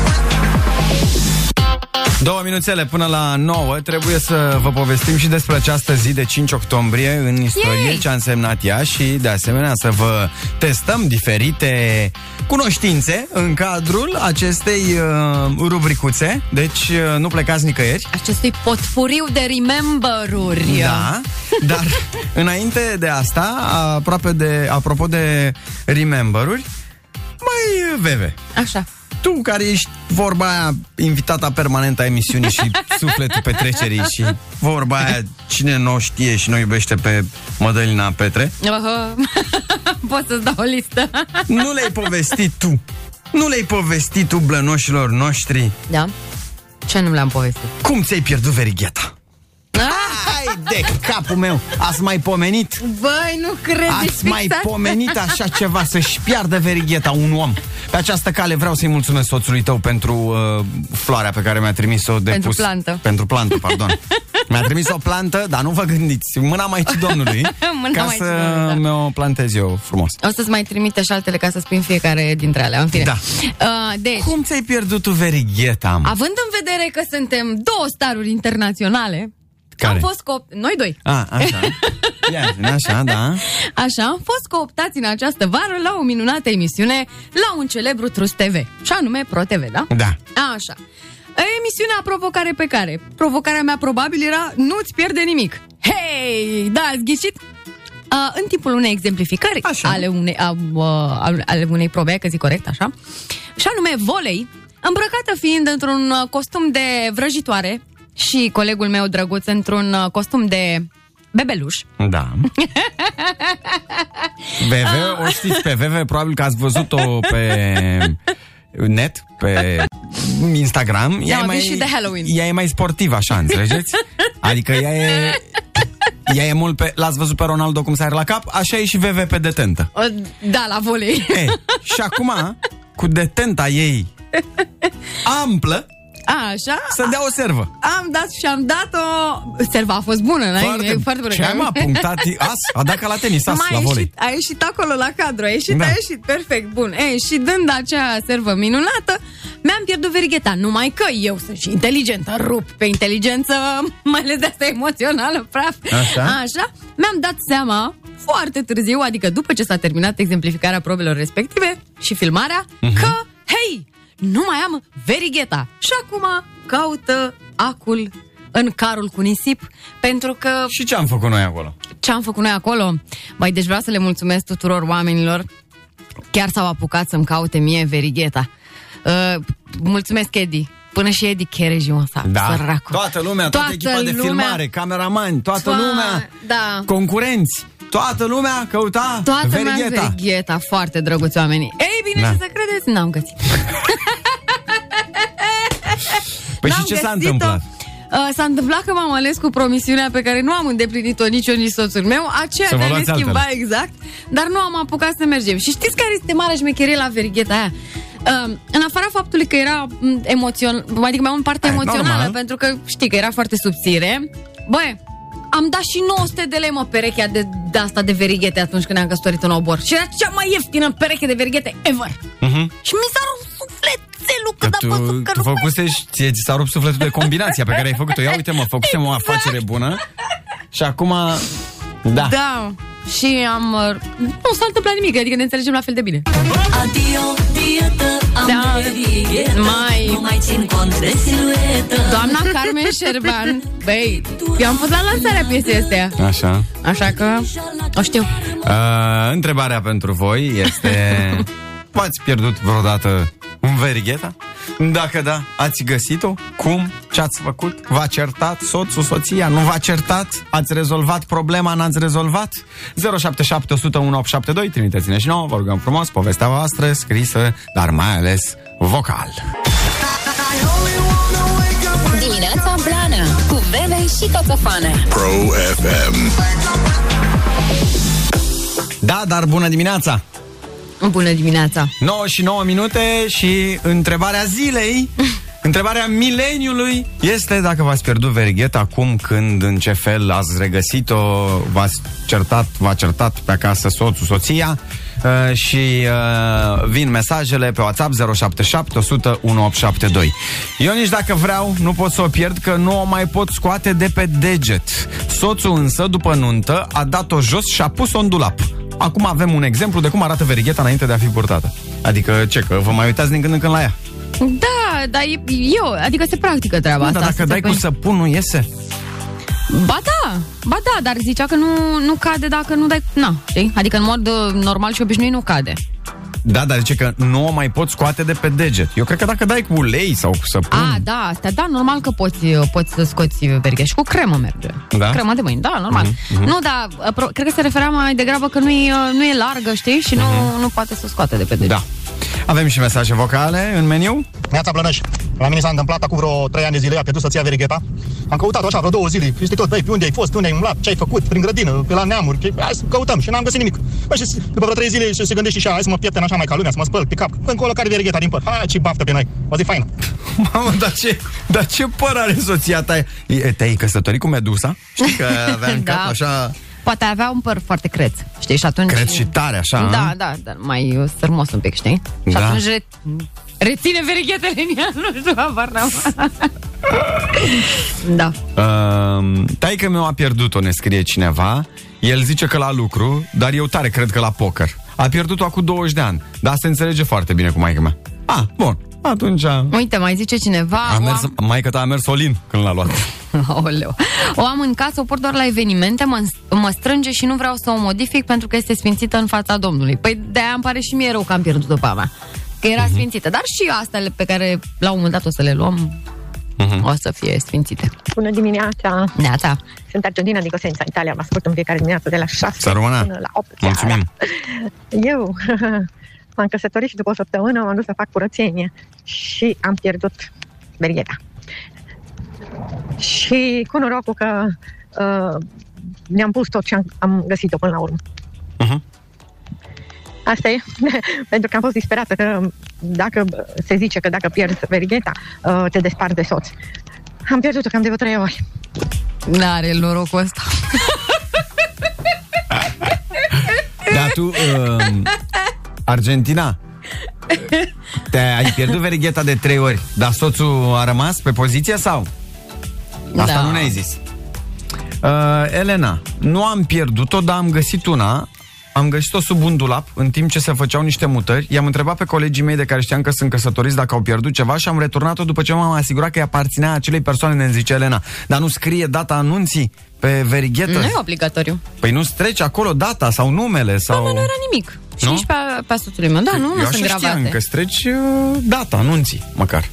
Două minuțele până la 9 Trebuie să vă povestim și despre această zi de 5 octombrie În istorie Yay! ce a însemnat ea Și de asemenea să vă testăm diferite cunoștințe În cadrul acestei uh, rubricuțe Deci uh, nu plecați nicăieri Acestui potpuriu de remember-uri. Da, dar înainte de asta, aproape de, apropo de remember-uri, mai veve. Așa. Tu care ești vorba aia invitata permanentă a emisiunii și sufletul petrecerii și vorba aia cine nu o știe și nu iubește pe Mădălina Petre, Uh, Pot să-ți dau o listă. nu le-ai povestit tu. Nu le-ai povestit tu blănoșilor noștri Da? Ce nu le-am povestit? cum ți-ai pierdut verigheta. Hai de capul meu, ați mai pomenit? Băi, nu credeți Ați mai pomenit așa ceva Să-și piardă verigheta un om Pe această cale vreau să-i mulțumesc soțului tău Pentru uh, floarea pe care mi-a trimis-o de Pentru pus. plantă. Pentru plantă, pardon Mi-a trimis o plantă, dar nu vă gândiți Mâna mai Domnului Mâna Ca Maicii să Domnului, da. mi-o plantez eu frumos O să-ți mai trimite și altele ca să spui în fiecare dintre alea, în fine. Da. Uh, deci, Cum ți-ai pierdut tu verigheta, mă? având în vedere că suntem două staruri internaționale, Care? am fost co- noi doi. A, așa Ia, zi, așa, da Așa, am fost cooptați în această vară la o minunată emisiune la un celebru trust TV, și anume Pro TV, da? Da Așa. Emisiunea Provocare pe care. Provocarea mea probabil era nu-ți pierde nimic. Hei, da, ați ghicit? Uh, în timpul unei exemplificări Așa. ale unei, uh, uh, ale unei probe, că zic corect, așa, și anume volei, îmbrăcată fiind într-un uh, costum de vrăjitoare și colegul meu drăguț într-un uh, costum de bebeluș. Da. VV, o știți pe VV, probabil că ați văzut-o pe net, pe Instagram. Da, Ea e a mai, venit și de Halloween. Ea e mai sportivă, așa, înțelegeți? Adică ea e... ea e mult pe... L-ați văzut pe Ronaldo cum sare la cap? Așa e și VV pe detentă. O, Da, la volei. E, și acum, cu detenta ei amplă, A, așa? să dea o servă. Am dat și am dat-o... Serva a fost bună, n-ai? Foarte, E foarte bună. Ce ai, mă, punctat as? A dat ca la tenis, as, Mai la a volei. ieșit, a ieșit acolo la cadru, a ieșit, Da. a ieșit, perfect, bun. E, și dând acea servă minunată, mi-am pierdut verigheta. Numai că eu sunt și inteligentă, rup pe inteligență, mai ales de asta emoțională, praf. Așa. Așa. Mi-am dat seama foarte târziu, adică după ce s-a terminat exemplificarea probelor respective și filmarea, Mhm. că, hei, nu mai am verigheta. Și acum caută acul în carul cu nisip, pentru că Și ce am făcut noi acolo? ce am făcut noi acolo? Băi, deci vreau să le mulțumesc tuturor oamenilor. Chiar s-au apucat să-mi caute mie verigheta. Uh, mulțumesc, Edi. Până și Edi Chereji, sa, Da, săracul. toată lumea, toată, Toată echipa de lumea- filmare, cameramani, toată Toa- lumea, da. concurenți, toată lumea căuta Toată verigheta. verigheta. verigheta, foarte drăguți oamenii. Ei bine, Da. ce să credeți? N-am găsit. Păi N-am și ce s-a găsit-o. întâmplat? Uh, s-a întâmplat că m-am ales cu promisiunea pe care nu am îndeplinit-o nici eu, nici soțul meu, aceea Să vă de a ne luați schimba altele. exact, dar nu am apucat să mergem. Și știți care este marea șmecherie la verigheta aia? Uh, în afara faptului că era m, emoțion, adică mai mult parte Hai, emoțională, normal. pentru că știi că era foarte subțire, băi, am dat și 900 de lei, mă, perechea de, de asta de verighete atunci când ne-am căsătorit în obor. Și era cea mai ieftină pereche de verighete ever. Și mi s-a rupt sufletelul Că când tu, am văzut că tu nu mai făcuse și ție ți s-a rupt sufletul de combinația pe care ai făcut-o. Ia uite mă, făcusem o afacere bună și acum, da. Da. Și am... uh, Nu s-a întâmplat nimic, adică ne înțelegem la fel de bine. Adio, dietă, am Da. verighetă Mai- Nu mai țin cont de siluetă Doamna Carmen Șerban, băi, eu am fost la lansarea piesei astea, Așa. așa că o știu. Uh, întrebarea pentru voi este V-ați pierdut vreodată un verigheta? Dacă da, ați găsit-o? Cum? Ce ați făcut? V-a certat soțul, soția? Nu v-a certat? Ați rezolvat problema? N-ați rezolvat? 077 100 1872 Trimiteți-ne și nouă, vă rugăm frumos, povestea voastră scrisă, dar mai ales vocal. Dimineața Blana Cu Bebe și Coțofană Pro FM. Da, dar bună dimineața! Bună dimineața! 9 și 9 minute și întrebarea zilei, întrebarea mileniului este dacă v-ați pierdut verigheta, cum, când, în ce fel ați regăsit-o, v-ați certat, v-a certat pe acasă soțul, soția uh, și uh, vin mesajele pe WhatsApp 077 100 1872. Eu nici dacă vreau nu pot să o pierd că nu o mai pot scoate de pe deget. Soțul însă, după nuntă, a dat-o jos și a pus-o în dulap. Acum avem un exemplu de cum arată verigheta înainte de a fi purtată. Adică ce, că vă mai uitați din când în când la ea. Da, dar e, eu, adică se practică treaba Dar asta. dacă să dai te cu pui- săpun, nu iese? Ba da, ba da, dar zicea că nu, nu cade dacă nu dai... Na, știi? Adică în mod uh, normal și obișnuit nu cade. Da, dar zice că nu o mai pot scoate de pe deget. Eu cred că dacă dai cu ulei sau cu săpun... A, da, astea, da, normal că poți, poți să scoți verighe și cu cremă merge. Da? Cremă de mâini, da, normal. Mhm, Nu, dar pro- cred că se referea mai degrabă că nu e, nu e largă, știi? Și nu, nu poate să o scoate de pe deget. Mhm. Da. Avem și mesaje vocale în meniu. Neața Blănăș. La mine s-a întâmplat acum vreo 3 ani de zile, a pierdut soția verigheta. Am căutat așa vreo două zile. Este tot, băi, pe unde ai fost, unde ai umblat, ce ai făcut, prin grădină, pe la neamuri. Pe... Hai să căutăm și n-am găsit nimic. Băi, și după vreo 3 zile și se gândește și ea, hai să mă piepten așa mai ca lumea, să mă spăl pe cap. Încolo care verigheta din păr. Hai, ce baftă pe noi. O zi faină. Mamă, dar ce, dar ce păr are soția ta? E, Te-ai căsătorit cu Medusa? Știi că avea în Da. cap așa... Poate avea un păr foarte creț, știi? Și atunci... Cred și tare, așa, Da, a? da, dar mai uh, sărmos un pic, știi? Și Da. atunci re... reține verighetele în ea, nu știu, habar n-am. da. Uh, taică meu a pierdut-o, ne scrie cineva. El zice că la lucru, dar eu tare cred că la poker. A pierdut-o acum 20 de ani, dar se înțelege foarte bine cu maica mea. Ah, bun. Atunci a, Uite, mai zice cineva... a o mers, am- maica ta a mers Olin când l-a luat. Aoleu. O am în casă, o port doar la evenimente, mă, mă strânge și nu vreau să o modific pentru că este sfințită în fața Domnului. Păi de-aia îmi pare și mie rău că am pierdut-o pe a mea. Că era Mhm. sfințită. Dar și astele pe care la un moment dat o să le luăm, Mhm. o să fie sfințite. Bună dimineața! Neața. Sunt Argentina din Cosența, Italia. Vă ascult în fiecare dimineață de la 6 Să rămână. până la 8 Mulțumim. Eu m-am căsătorit și după o săptămână m-am dus să fac curățenie și am pierdut bergheta. Și cu norocul că uh, ne-am pus tot și am, am găsit-o până la urmă. Mhm. Asta e, pentru că am fost disperată că dacă se zice că dacă pierzi verigheta, uh, te desparți de soț. Am pierdut-o cam de vreo trei ori. N-are norocul ăsta. Dar tu, uh, Argentina, te-ai pierdut verigheta de trei ori, dar soțul a rămas pe poziție sau? Asta Da. nu ne-ai zis. Uh, Elena, nu am pierdut-o, dar am găsit una. Am găsit-o sub un dulap în timp ce se făceau niște mutări. I-am întrebat pe colegii mei de care știam că sunt căsătoriți dacă au pierdut ceva și am returnat-o după ce m-am asigurat că îi aparținea acelei persoane, ne zice Elena. Dar nu scrie data anunții pe verighetă? Nu e obligatoriu. Păi nu treci acolo data sau numele sau... Da, mă, nu era nimic. Și Nu? nici pe, pe a soțului meu. Da, nu, nu Eu sunt așa știam, gravate. că streci uh, data, anunții, măcar.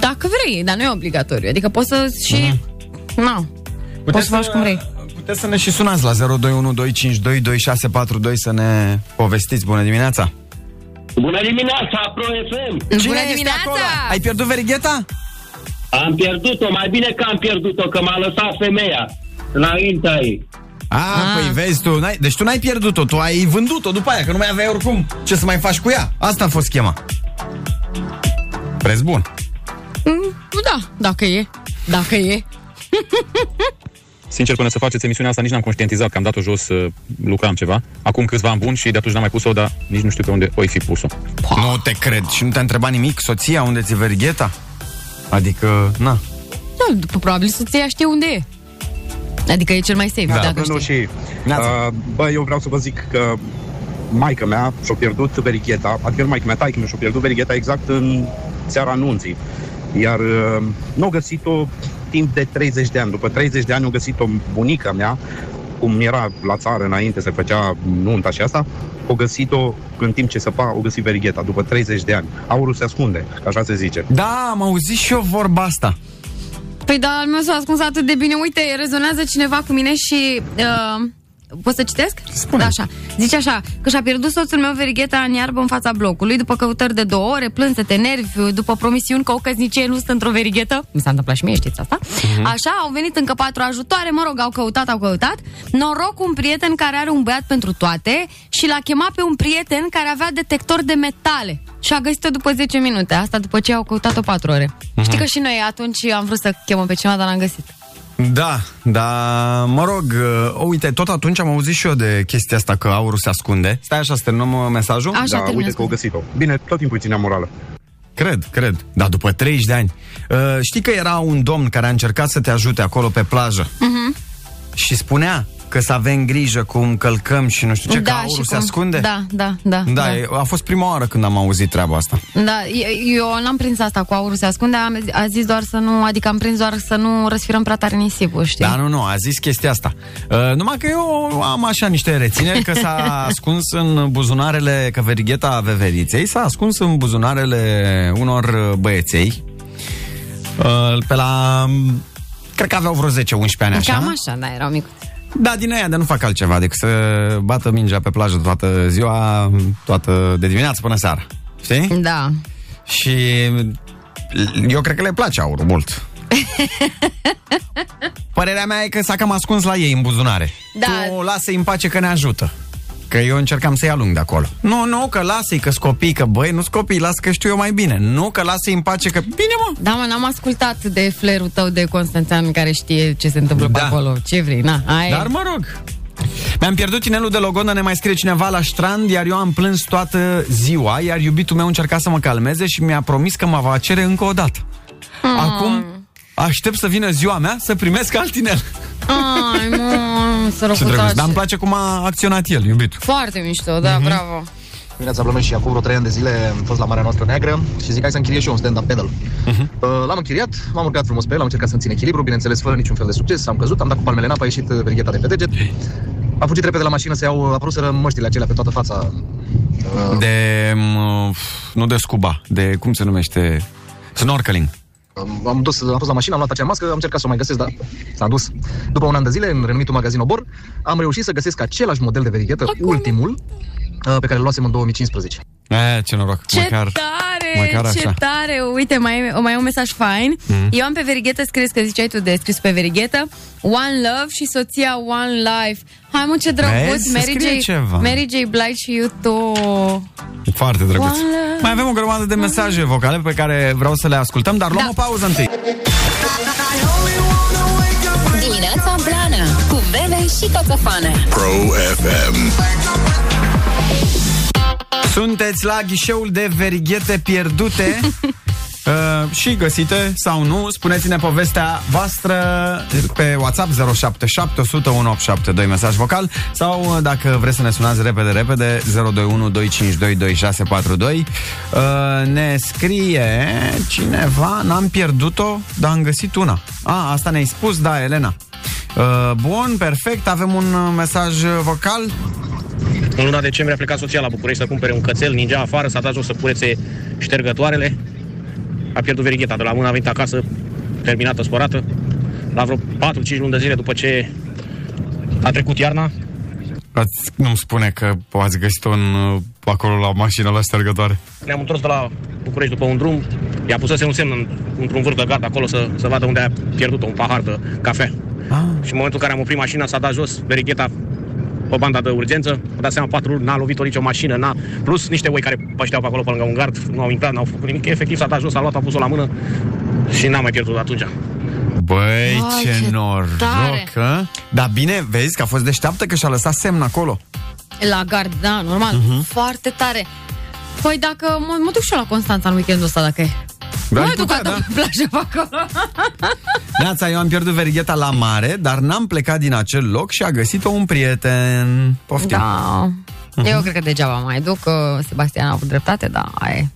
Dacă vrei, dar nu e obligatoriu. Adică poți să și... Mhm. Na, poți să faci cum vrei. Puteți să ne și sunați la 0212522642 să ne povestiți. Bună dimineața! Bună dimineața, Pro FM! Cine este acolo? Ai pierdut verigheta? Am pierdut-o, mai bine că am pierdut-o, că m-a lăsat femeia înaintea ei. A, ah. păi vezi tu, n-ai, deci tu n-ai pierdut-o, tu ai vândut-o după aia, că nu mai aveai oricum ce să mai faci cu ea. Asta a fost schema. Preț bun. Mm, Da, dacă e. Dacă e. Sincer, până să faceți emisiunea asta, nici n-am conștientizat că am dat-o jos să lucram ceva. Acum câțiva ani bun și de atunci n-am mai pus-o, dar nici nu știu pe unde o fi pus-o. Nu te cred. Și nu te-a întrebat nimic soția unde ți verigheta? Adică, na. Da, după probabil soția știe unde e. Adică e cel mai safe, Da, dacă nu, știi. și, uh, bă, eu vreau să vă zic că maica mea și-a pierdut verigheta, adică nu maica mea, taică mea și-a pierdut verigheta exact în seara anunții. Iar uh, nu au găsit-o timp de 30 de ani. După 30 de ani au găsit-o bunica mea, cum era la țară înainte, se făcea nunta și asta, au găsit-o în timp ce săpa, au găsit verigheta, după 30 de ani. Aurul se ascunde, că așa se zice. Da, am auzit și eu vorba asta. Păi da, al meu s-a ascuns atât de bine. Uite, rezonează cineva cu mine și... Uh, Poți să citesc? Spune. Da, așa. Zice așa, că și-a pierdut soțul meu verigheta în iarbă în fața blocului, după căutări de două ore, plânsete, nervi, după promisiuni că o căsnicie nu stă într-o verighetă. Mi s-a întâmplat și mie, știți asta? Mhm. Așa, au venit încă patru ajutoare, mă rog, au căutat, au căutat. Noroc un prieten care are un băiat pentru toate și l-a chemat pe un prieten care avea detector de metale. Și a găsit-o după 10 minute. Asta după ce au căutat-o 4 ore. Mhm. Știi că și noi atunci am vrut să chemăm pe cineva, dar n-am găsit. Da, dar mă rog, uh, uite, tot atunci am auzit și eu de chestia asta că aurul se ascunde. Stai așa, să terminăm uh, mesajul? da, uite că au găsit-o. Bine, tot timpul îi ținea morală. Cred, cred. Dar după 30 de ani. Uh, știi că era un domn care a încercat să te ajute acolo pe plajă Mhm. și spunea că să avem grijă cum călcăm și nu știu ce, că da, aurul și se cum- ascunde. Da, da, da. Da, e- a fost prima oară când am auzit treaba asta. Da, e- eu n-am prins asta cu aurul se ascunde, am, a zis doar să nu, adică am prins doar să nu răsfirăm prea tare nisipul, știi? Da, nu, nu, a zis chestia asta. Uh, numai că eu am așa niște rețineri că s-a ascuns în buzunarele, că verigheta veveriței s-a ascuns în buzunarele unor băieței uh, pe la... Cred că aveau vreo 10-11 ani așa. Cam așa, da, erau mic. Da, din aia de nu fac altceva decât să bată mingea pe plajă toată ziua, toată de dimineață până seara. Știi? Da. Și eu cred că le place aurul mult. Părerea mea e că s-a cam ascuns la ei în buzunare. Da. Tu lasă-i în pace că ne ajută. Că eu încercam să-i alung de acolo. Nu, nu, că lasă-i că scopii, că băi, nu scopii, las că știu eu mai bine. Nu, că lasă-i în pace, că bine mă. Da, mă, n-am ascultat de flerul tău de Constanțean care știe ce se întâmplă Da. pe acolo. Ce vrei, na, ai. Dar mă rog. Mi-am pierdut inelul de logodă, ne mai scrie cineva la strand, iar eu am plâns toată ziua, iar iubitul meu încerca să mă calmeze și mi-a promis că mă va cere încă o dată. Mm. Acum aștept să vină ziua mea să primesc alt inel. Ai, mă, Ce drăguț, sărăcutaș. dar îmi place cum a acționat el, iubit. Foarte mișto, da, Mhm. bravo. Dimineața Blănoș și acum vreo 3 ani de zile am fost la Marea Noastră Neagră și zic hai să închiriez și eu un stand-up pedal. Uh, L-am închiriat, m-am urcat frumos pe el, am încercat să-mi țin echilibru, bineînțeles fără niciun fel de succes, am căzut, am dat cu palmele în apă, a ieșit uh, verigheta de pe deget. Am fugit repede la mașină să iau, apăruseră măștile acelea pe toată fața. De, m, nu de scuba, de, cum se numește, snorkeling. Am- Am dus, am pus la mașină, am luat acea mască, am încercat să o mai găsesc, dar s-a dus. După un an de zile, în renumitul magazin Obor, am reușit să găsesc același model de verighetă, ultimul, uh, pe care îl luasem în 2015. E, ce noroc, Ce măcar... tare! Măcar ce așa. tare! Uite, mai, e- mai e un mesaj fain. Mm. Eu am pe verighetă scris, că ziceai tu de scris pe verighetă, One Love și soția One Life. Hai mă, ce drăguț! Vezi? Se Mary scrie J, ceva. Mary J. Blige și you too. Foarte drăguț. Oală. Mai avem o grămadă de mesaje vocale pe care vreau să le ascultăm, dar luăm Da. o pauză întâi. Dimineața Blana Cu Bebe și Coțofană Pro FM. Sunteți la ghișeul de verighete pierdute uh, și găsite sau nu. Spuneți-ne povestea voastră pe WhatsApp 077 100 1872 mesaj vocal sau uh, dacă vreți să ne sunați repede, repede 021 252 2642 uh, ne scrie cineva, n-am pierdut-o, dar am găsit una. A, asta ne-ai spus, da, Elena. Uh, bun, perfect, avem un uh, mesaj vocal. În luna decembrie a plecat soția la București să cumpere un cățel, ningea afară, s-a dat jos să curețe ștergătoarele. A pierdut verigheta de la mână, a venit acasă, terminată, spărată. La vreo 4-5 luni de zile după ce a trecut iarna, Ați, nu-mi spune că ați găsit-o în, uh, acolo la mașină la ștergătoare. ne-am întors de la București după un drum, i-a pusese un semn în, într-un vârf de gard acolo să, să vadă unde a pierdut-o, un pahar de cafea. Ah. Și în momentul în care am oprit mașina, s-a dat jos verigheta pe banda de urgență, a dat seama patru luni, n-a lovit-o nicio mașină, n-a... plus niște oi care pășteau pe acolo pe lângă un gard, nu au intrat, n-au făcut nimic, efectiv s-a dat jos, a luat, a pus-o la mână și n-am mai pierdut de atunci. Băi, Ai, ce, ce noroc, tare! că... Dar bine, vezi că a fost deșteaptă că și-a lăsat semn acolo. La gard, da, normal. Mhm. Foarte tare. Păi dacă mă, mă duc și eu la Constanța în weekendul ăsta, dacă e. Da, mă ai duc putea, da. pe plajă pe acolo. Neața, eu am pierdut verigheta la mare, dar n-am plecat din acel loc și a găsit-o un prieten. Poftim. Da. Mhm. Eu cred că degeaba mai duc, că Sebastian a avut dreptate, da, aia e.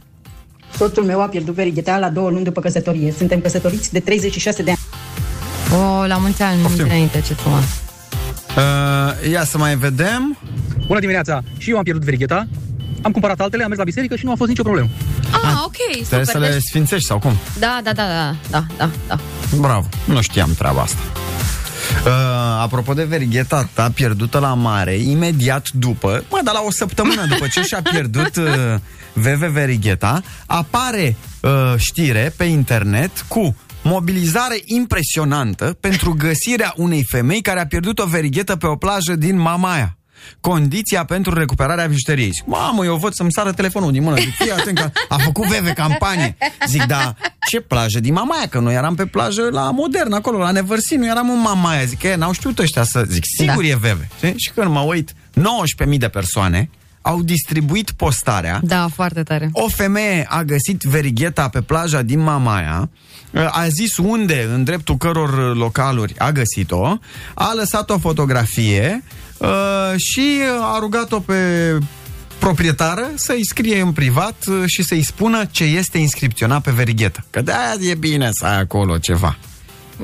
Soțul meu a pierdut verigheta la două luni după căsătorie. Suntem căsătoriți de 36 de ani. O, la mulți ani, mulți înainte, ce frumos. Uh, ia să mai vedem. Bună dimineața! Și eu am pierdut verigheta. Am cumpărat altele, am mers la biserică și nu a fost nicio problemă. Ah, ok, Trebuie super. să le Deci, sfințești sau cum? da, da, da, da, da, da, da. Bravo, nu știam treaba asta. Uh, apropo de verigheta ta pierdută la mare, imediat după, mă, dar la o săptămână după ce și-a pierdut uh, VV Verigheta, apare uh, știre pe internet cu mobilizare impresionantă pentru găsirea unei femei care a pierdut o verighetă pe o plajă din Mamaia. Condiția pentru recuperarea bijuteriei. Zic, Mamă, eu văd să-mi sară telefonul din mână. Zic, fii atent că a făcut VV campanie. Zic, da, ce plajă din Mamaia? Că noi eram pe plajă la Modern, acolo, la Nevărsin, nu eram în Mamaia. Zic, e, n-au știut ăștia să... Zic, sigur Da. e VV. Știi? Și când mă uit, 19.000 de persoane au distribuit postarea Da, foarte tare. o femeie a găsit verigheta pe plaja din Mamaia, a zis unde, în dreptul căror localuri a găsit-o, a lăsat o fotografie uh, și a rugat-o pe proprietară să-i scrie în privat uh, și să-i spună ce este inscripționat pe verighetă. Că de-aia e bine să ai acolo ceva.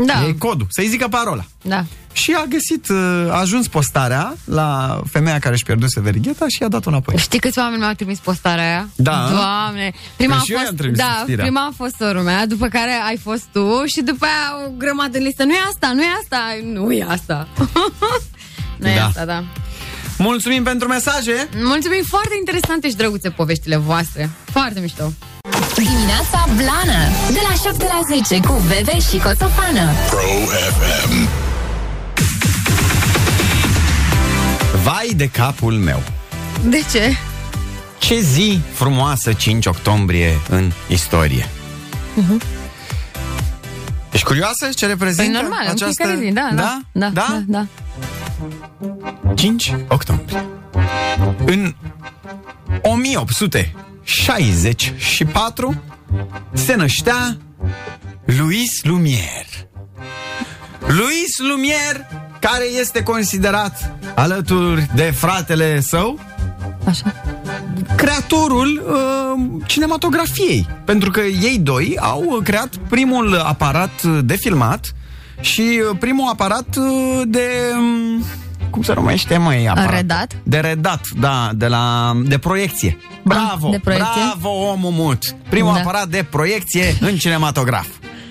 Da. E codul, să-i zică parola. Da. Și a găsit, uh, a ajuns postarea la femeia care își pierduse verigheta și i-a dat-o înapoi. Știi câți oameni mi-au trimis postarea aia? Da. Doamne! Prima Păi a și eu fost, i-am trimis da, știrea. prima a fost sora mea, după care ai fost tu și după aia o grămadă în listă. Nu e asta, nu e asta, nu e asta. nu e Da. asta, da. Mulțumim pentru mesaje! Mulțumim, foarte interesante și drăguțe poveștile voastre. Foarte mișto. Dimineața Blana De la 7 la 10 Cu Bebe și Coțofană Pro FM. Vai de capul meu! De ce? Ce zi frumoasă 5 octombrie în istorie! Uh-huh. Ești curioasă ce reprezintă Păi normal, în această... fiecare zi, da, da, da, da, da. 5 octombrie. În 1864 se năștea Louis Lumière. Louis Lumière, care este considerat alături de fratele său Așa. Creatorul uh, cinematografiei. Pentru că ei doi au creat primul aparat de filmat și uh, primul aparat uh, de... um, Cum se numește, mai aparat? Redat? De redat, da, de la de proiecție. Bravo, de proiecție? bravo omul mut. Primul Da. aparat de proiecție în cinematograf.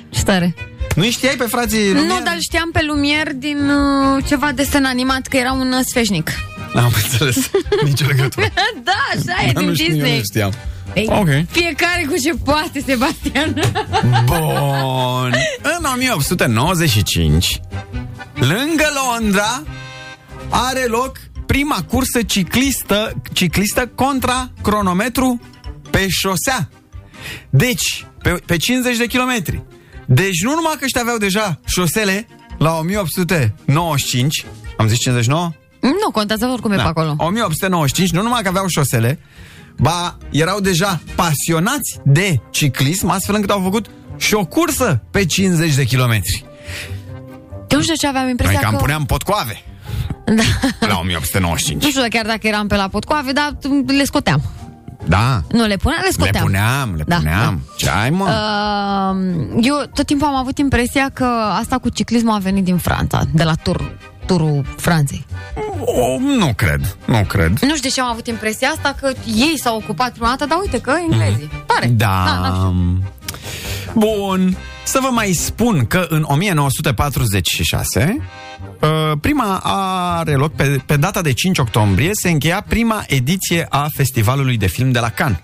Ce tare. Nu știai pe frații Nu, Lumière? dar știam pe Lumier din uh, ceva desen animat, că era un uh, sfeșnic. N-am înțeles nicio legătură. da, așa e, Dar din nu știu, eu Disney. nu știam. Ok. Fiecare cu ce poate, Sebastian. Bun. În 1895, lângă Londra, are loc prima cursă ciclistă, ciclistă contra cronometru pe șosea. Deci, pe, pe 50 de kilometri. Deci nu numai că ăștia aveau deja șosele la 1895, am zis 59? nu, contează oricum e pe acolo. 1895, nu numai că aveau șosele, ba, erau deja pasionați de ciclism, astfel încât au făcut și o cursă pe 50 de kilometri. Eu nu știu de ce aveam impresia Noi cam că... puneam potcoave Da. la 1895. Nu știu chiar dacă eram pe la potcoave, dar le scoteam. Da. Nu le puneam, le Le scoteam. puneam, le Da, puneam. Ce ai, mă? Uh, eu tot timpul am avut impresia că asta cu ciclismul a venit din Franța, de la tur, turul Franței. O, nu cred, nu cred. Nu știu de ce am avut impresia asta, că ei s-au ocupat prima dată, dar uite că englezii. Pare. Da. Da, n-am știut. Bun. Să vă mai spun că în 1946 uh, prima are loc pe, pe data de 5 octombrie se încheia prima ediție a festivalului de film de la Cannes.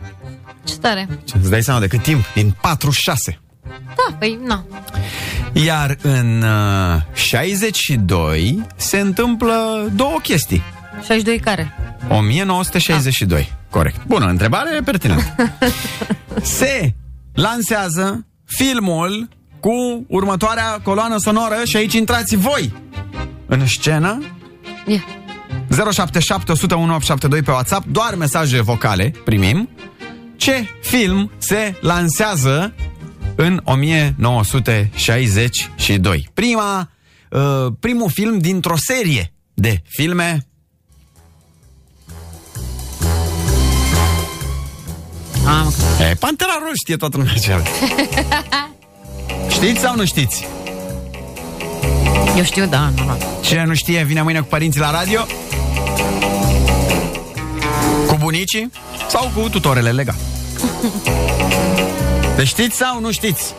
Ce tare. Îți dai seama de cât timp? Din 46. Da, păi, na. Iar în uh, 62 se întâmplă două chestii. 62 care? 1962. Corect. Bună, întrebare pertinentă. se lansează filmul cu următoarea coloană sonoră și aici intrați voi în scenă. Yeah. 077 101 872 pe WhatsApp, doar mesaje vocale primim. Ce film se lansează în 1962? Prima, uh, primul film dintr-o serie de filme Am. E, Pantera Roșie știe toată lumea ce are. Știți sau nu știți? Eu știu, da, normal. Cine nu știe, vine mâine cu părinții la radio? Cu bunicii? Sau cu tutorele legale? Deci știți sau nu știți?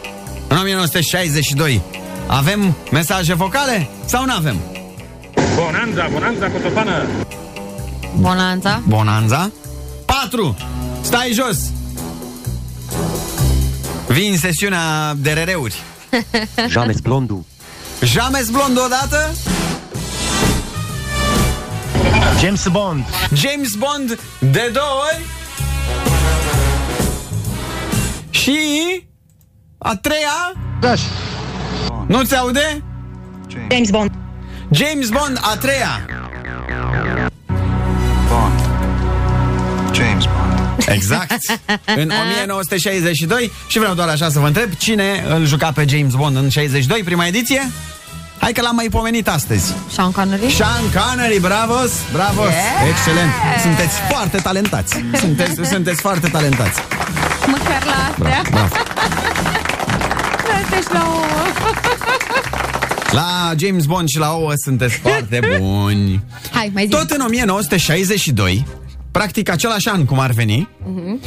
În 1962 avem mesaje vocale sau nu avem? Bonanza, bonanza cotofană. Bonanța. Bonanza 4 Stai jos Vin sesiunea de rereuri James Blondu. James Blond odată James Bond. James Bond de două ori Și a treia Dash. Nu ți aude? James Bond. James Bond a treia Bond. James Bond. Exact În 1962 Și vreau doar așa să vă întreb Cine îl juca pe James Bond în 62 Prima ediție? Hai că l-am mai pomenit astăzi Sean Connery. Sean Connery, bravos, bravos Yeah! Excelent, sunteți foarte talentați Sunteți, sunteți foarte talentați Măcar la astea. Bravo. Deci la ouă. La James Bond și la ouă sunteți foarte buni Hai, mai zi. Tot în 1962 Practic același an cum ar veni Mhm.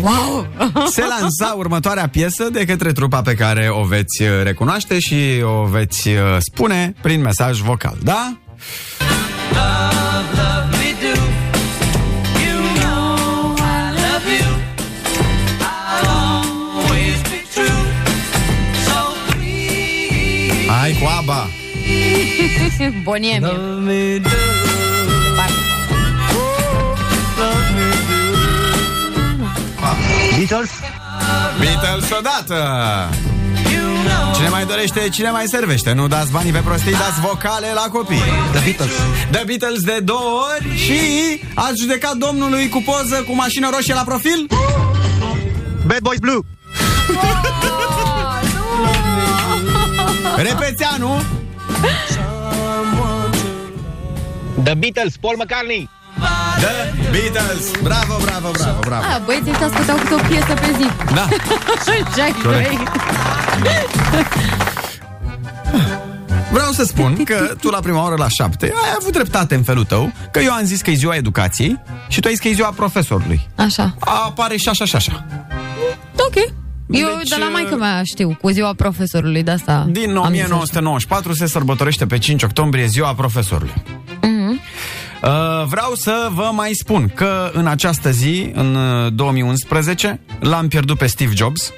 Wow! Se lansa următoarea piesă de către trupa pe care o veți uh, recunoaște și o veți uh, spune prin mesaj vocal, da? Hai cu ABBA! Bonie mie. Beatles. Beatles odată! Cine mai dorește, cine mai servește Nu dați banii pe prostii, dați vocale la copii The Beatles. The Beatles de două ori Și ați judecat domnului cu poză Cu mașină roșie la profil? Bad Boys Blue. Repețeanu The Beatles, Paul McCartney. The Beatles Bravo, bravo, bravo, bravo A, băieții ăștia ascultau câte o piesă pe zi. Da. Corect. Vreau să spun că tu la prima oră la șapte Ai avut dreptate în felul tău Că eu am zis că e ziua educației Și tu ai zis că e ziua profesorului Așa. Apare și așa și așa Ok. Eu Deci, de la maică mea știu, cu ziua profesorului de asta. Din am zis 1994 se sărbătorește pe 5 octombrie ziua profesorului Mhm. Uh, vreau să vă mai spun că în această zi, în uh, 2011, l-am pierdut pe Steve Jobs,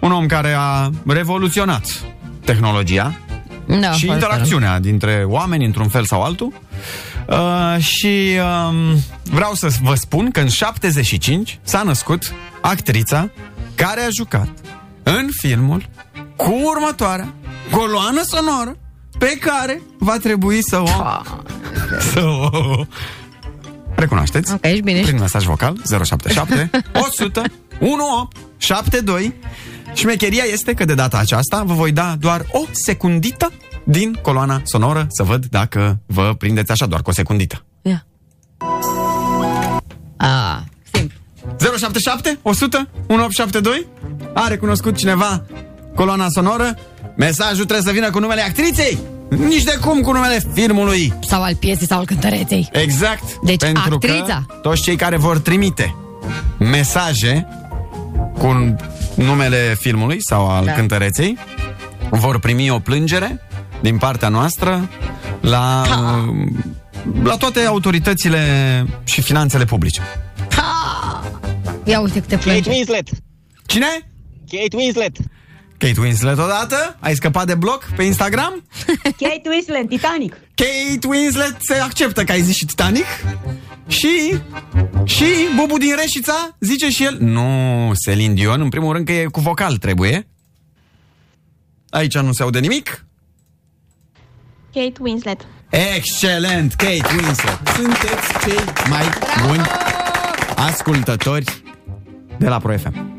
un om care a revoluționat tehnologia Da, și foarte interacțiunea dintre oameni într-un fel sau altul. Uh, și um, vreau să vă spun că în 75 s-a născut actrița care a jucat în filmul cu următoarea coloană sonoră pe care va trebui să o să o recunoașteți. Ok, ești bine. Prin mesaj vocal 077 100 1872 Șmecheria este că de data aceasta vă voi da doar o secundită din coloana sonoră să văd dacă vă prindeți așa doar cu o secundită. Ia. A, simplu. 077 100 1872 A recunoscut cineva coloana sonoră? Mesajul trebuie să vină cu numele actriței Nici de cum cu numele filmului Sau al piesei sau al cântăreței. Exact Deci Pentru actrița. că toți cei care vor trimite mesaje cu numele filmului sau al Da. da. cântăreței vor primi o plângere din partea noastră la, la toate autoritățile și finanțele publice. Ia uite câte Kate plânge. Winslet. Cine? Kate Winslet. Kate Winslet odată? Ai scăpat de bloc pe Instagram? Kate Winslet, Titanic. Kate Winslet se acceptă că ai zis și Titanic și și Bubu din Reșița zice și el Nu, Celine Dion, în primul rând că e cu vocal trebuie Aici nu se aude nimic Kate Winslet. Excelent, Kate Winslet Sunteți cei mai buni ascultători de la Pro FM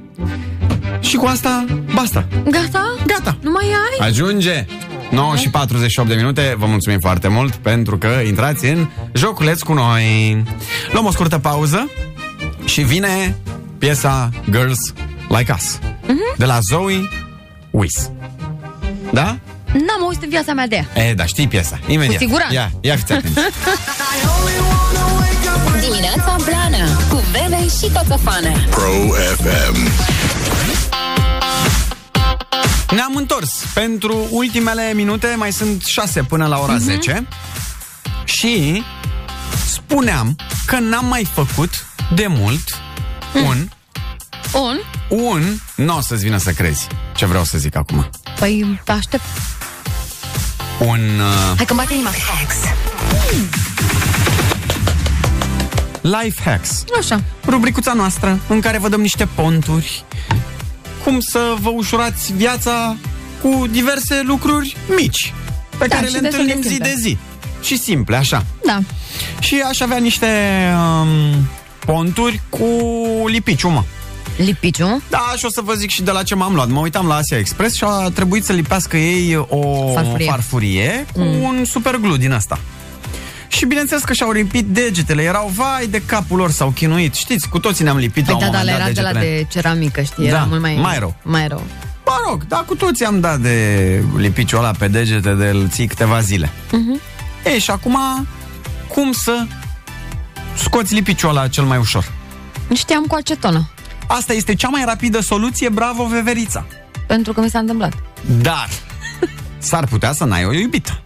Și cu asta, basta Gata? Gata. Nu mai ai? Ajunge 9 și 48 de minute, vă mulțumim foarte mult pentru că intrați în joculeț cu noi. Luăm o scurtă pauză și vine piesa Girls Like Us de la Zoe Wiss. Da? N-am auzit în viața mea de ea. E, da, știi piesa. Imediat. Cu siguranță. Ia, ia fiți atenți. Dimineața Blana Cu Bebe și Coțofană Pro FM. Ne-am întors pentru ultimele minute, mai sunt 6 până la ora 10 și spuneam că n-am mai făcut de mult un Un? un, nu o să-ți vină să crezi ce vreau să zic acum. Păi, aștept. Un uh, Hai că bate inima. life hacks. Așa. Rubricuța noastră în care vă dăm niște ponturi cum să vă ușurați viața cu diverse lucruri mici pe Da, care și le destul de întâlnim zi simple. de zi. Și simple, așa. Da. Și aș avea niște um, ponturi cu lipiciu, mă. Lipiciu? Da, și o să vă zic și de la ce m-am luat. Mă uitam la Asia Express și a trebuit să lipească ei o Farfurie. farfurie cu Mm. un super glue din asta. Și bineînțeles că și-au lipit degetele, erau vai de capul lor, s-au chinuit. Știți, cu toții ne-am lipit Păi la un da, dar moment era dat de la degetele. de ceramică, știi? Era Da, mult mai... mai rău. Mai rău. Mă rog, dar cu toții am dat de lipiciul ăla pe degete de îl ții câteva zile. Mhm. E, și acum, cum să scoți lipiciul ăla cel mai ușor? Știam cu acetonă. Asta este cea mai rapidă soluție, bravo, veverița. Pentru că mi s-a întâmplat. Dar s-ar putea să n-ai o iubită.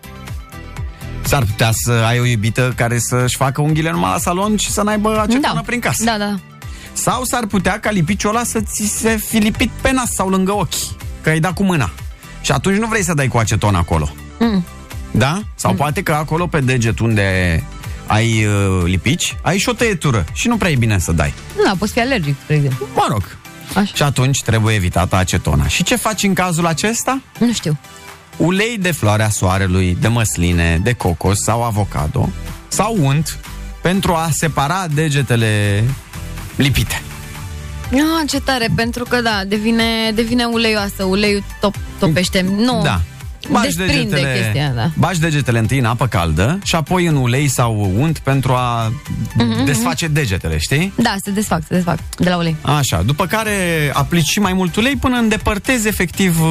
S-ar putea să ai o iubită care să-și facă unghiile numai la salon și să n-aibă acetonă Da. prin casă. Da, da. Sau s-ar putea ca lipiciul ăla să ți se fi lipit pe nas sau lângă ochi, că ai dat cu mâna. Și atunci nu vrei să dai cu aceton acolo. Mm. Da? Sau poate că acolo pe deget unde ai uh, lipici, ai și o tăietură și nu prea e bine să dai. Da, poți fi alergic, spre exemplu. Mă rog. Așa. Și atunci trebuie evitată acetona. Și ce faci în cazul acesta? Nu știu. Ulei de floarea soarelui, de măsline, de cocos sau avocado sau unt pentru a separa degetele lipite. Ah, ce tare, pentru că da, devine, devine uleioasă, uleiul top, topește. Nu, Da. Bași desprinde degetele, chestia, da. bași degetele întâi în apă caldă și apoi în ulei sau unt pentru a Mhm, desface degetele, știi? Da, se desfac, se desfac de la ulei. Așa, după care aplici și mai mult ulei până îndepărtezi efectiv uh,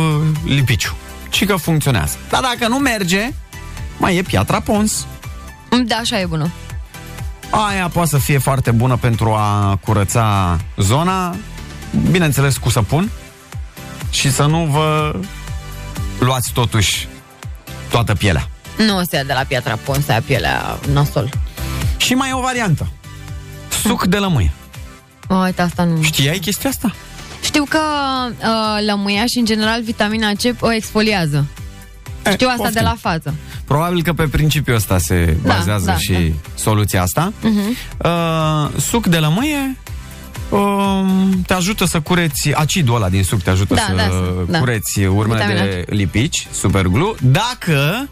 lipiciu. Și că funcționează. Dar dacă nu merge, mai e piatra pons. Da, așa e bună. Aia poate să fie foarte bună pentru a curăța zona, bineînțeles cu săpun și să nu vă luați totuși toată pielea. Nu o să ia de la piatra pon, să ia pielea nasol. Și mai e o variantă. Suc de lămâie. Uite, asta nu... Știai chestia asta? Știu că uh, lămâia și, în general, vitamina C o exfoliază. Știu asta poftim. de la față. Probabil că pe principiul ăsta se Da, bazează da, și soluția asta. Uh-huh. Uh, suc de lămâie uh, te ajută să cureți acidul ăla din suc, te ajută Da, să da, da. cureți urmele Vitamina de lipici, superglu, dacă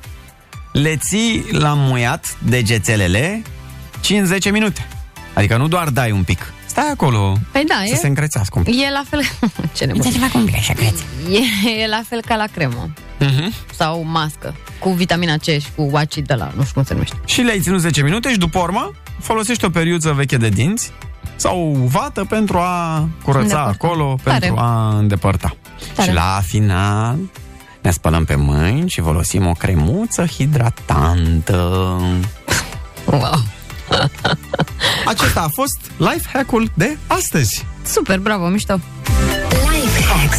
le ții la muiat degețelele 5-10 minute. Adică nu doar dai un pic. Stai acolo Păi da, să e, se încrețească un pic. e la fel... Ce nebun. Să se facă un pic așa, creți. E, e la fel ca la cremă. Uh-huh. Sau mască. Cu vitamina C și cu acid de la... Nu știu cum se numește. Și le-ai ținut 10 minute și după urmă folosești o periuță veche de dinți sau vată pentru a curăța Îndepărta. acolo, Tare. pentru a îndepărta. Tare. Și la final ne spălăm pe mâini și folosim o cremuță hidratantă. Wow. Acesta a fost life hack-ul de astăzi. Super, bravo, mișto. Life Hacks.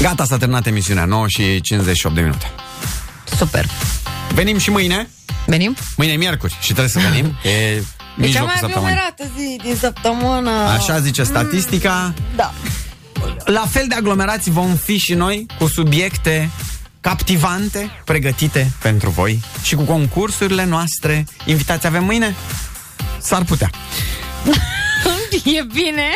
Gata, s-a terminat emisiunea 9 și 58 de minute. Super. Venim și mâine. Venim? Mâine e miercuri și trebuie să venim. E E cea mijlocul mai săptămânii. aglomerată zi din săptămână. Așa zice statistica. Da. La fel de aglomerați vom fi și noi cu subiecte captivante, pregătite pentru voi și cu concursurile noastre. Invitați avem mâine? S-ar putea. E bine.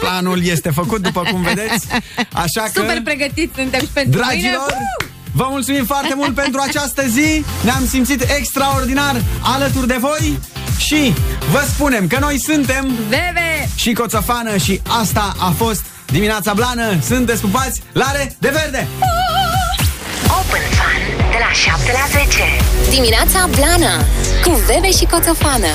Planul este făcut, după cum vedeți. Așa că, Super pregătiți suntem și pentru mâine. dragilor, Uh! vă mulțumim foarte mult pentru această zi. Ne-am simțit extraordinar alături de voi și vă spunem că noi suntem Bebe! și Coțofană și asta a fost dimineața blană. Sunteți pupați, lare de verde! Open Fun de la 7 la 10. Dimineața Blana cu Bebe și Coțofană.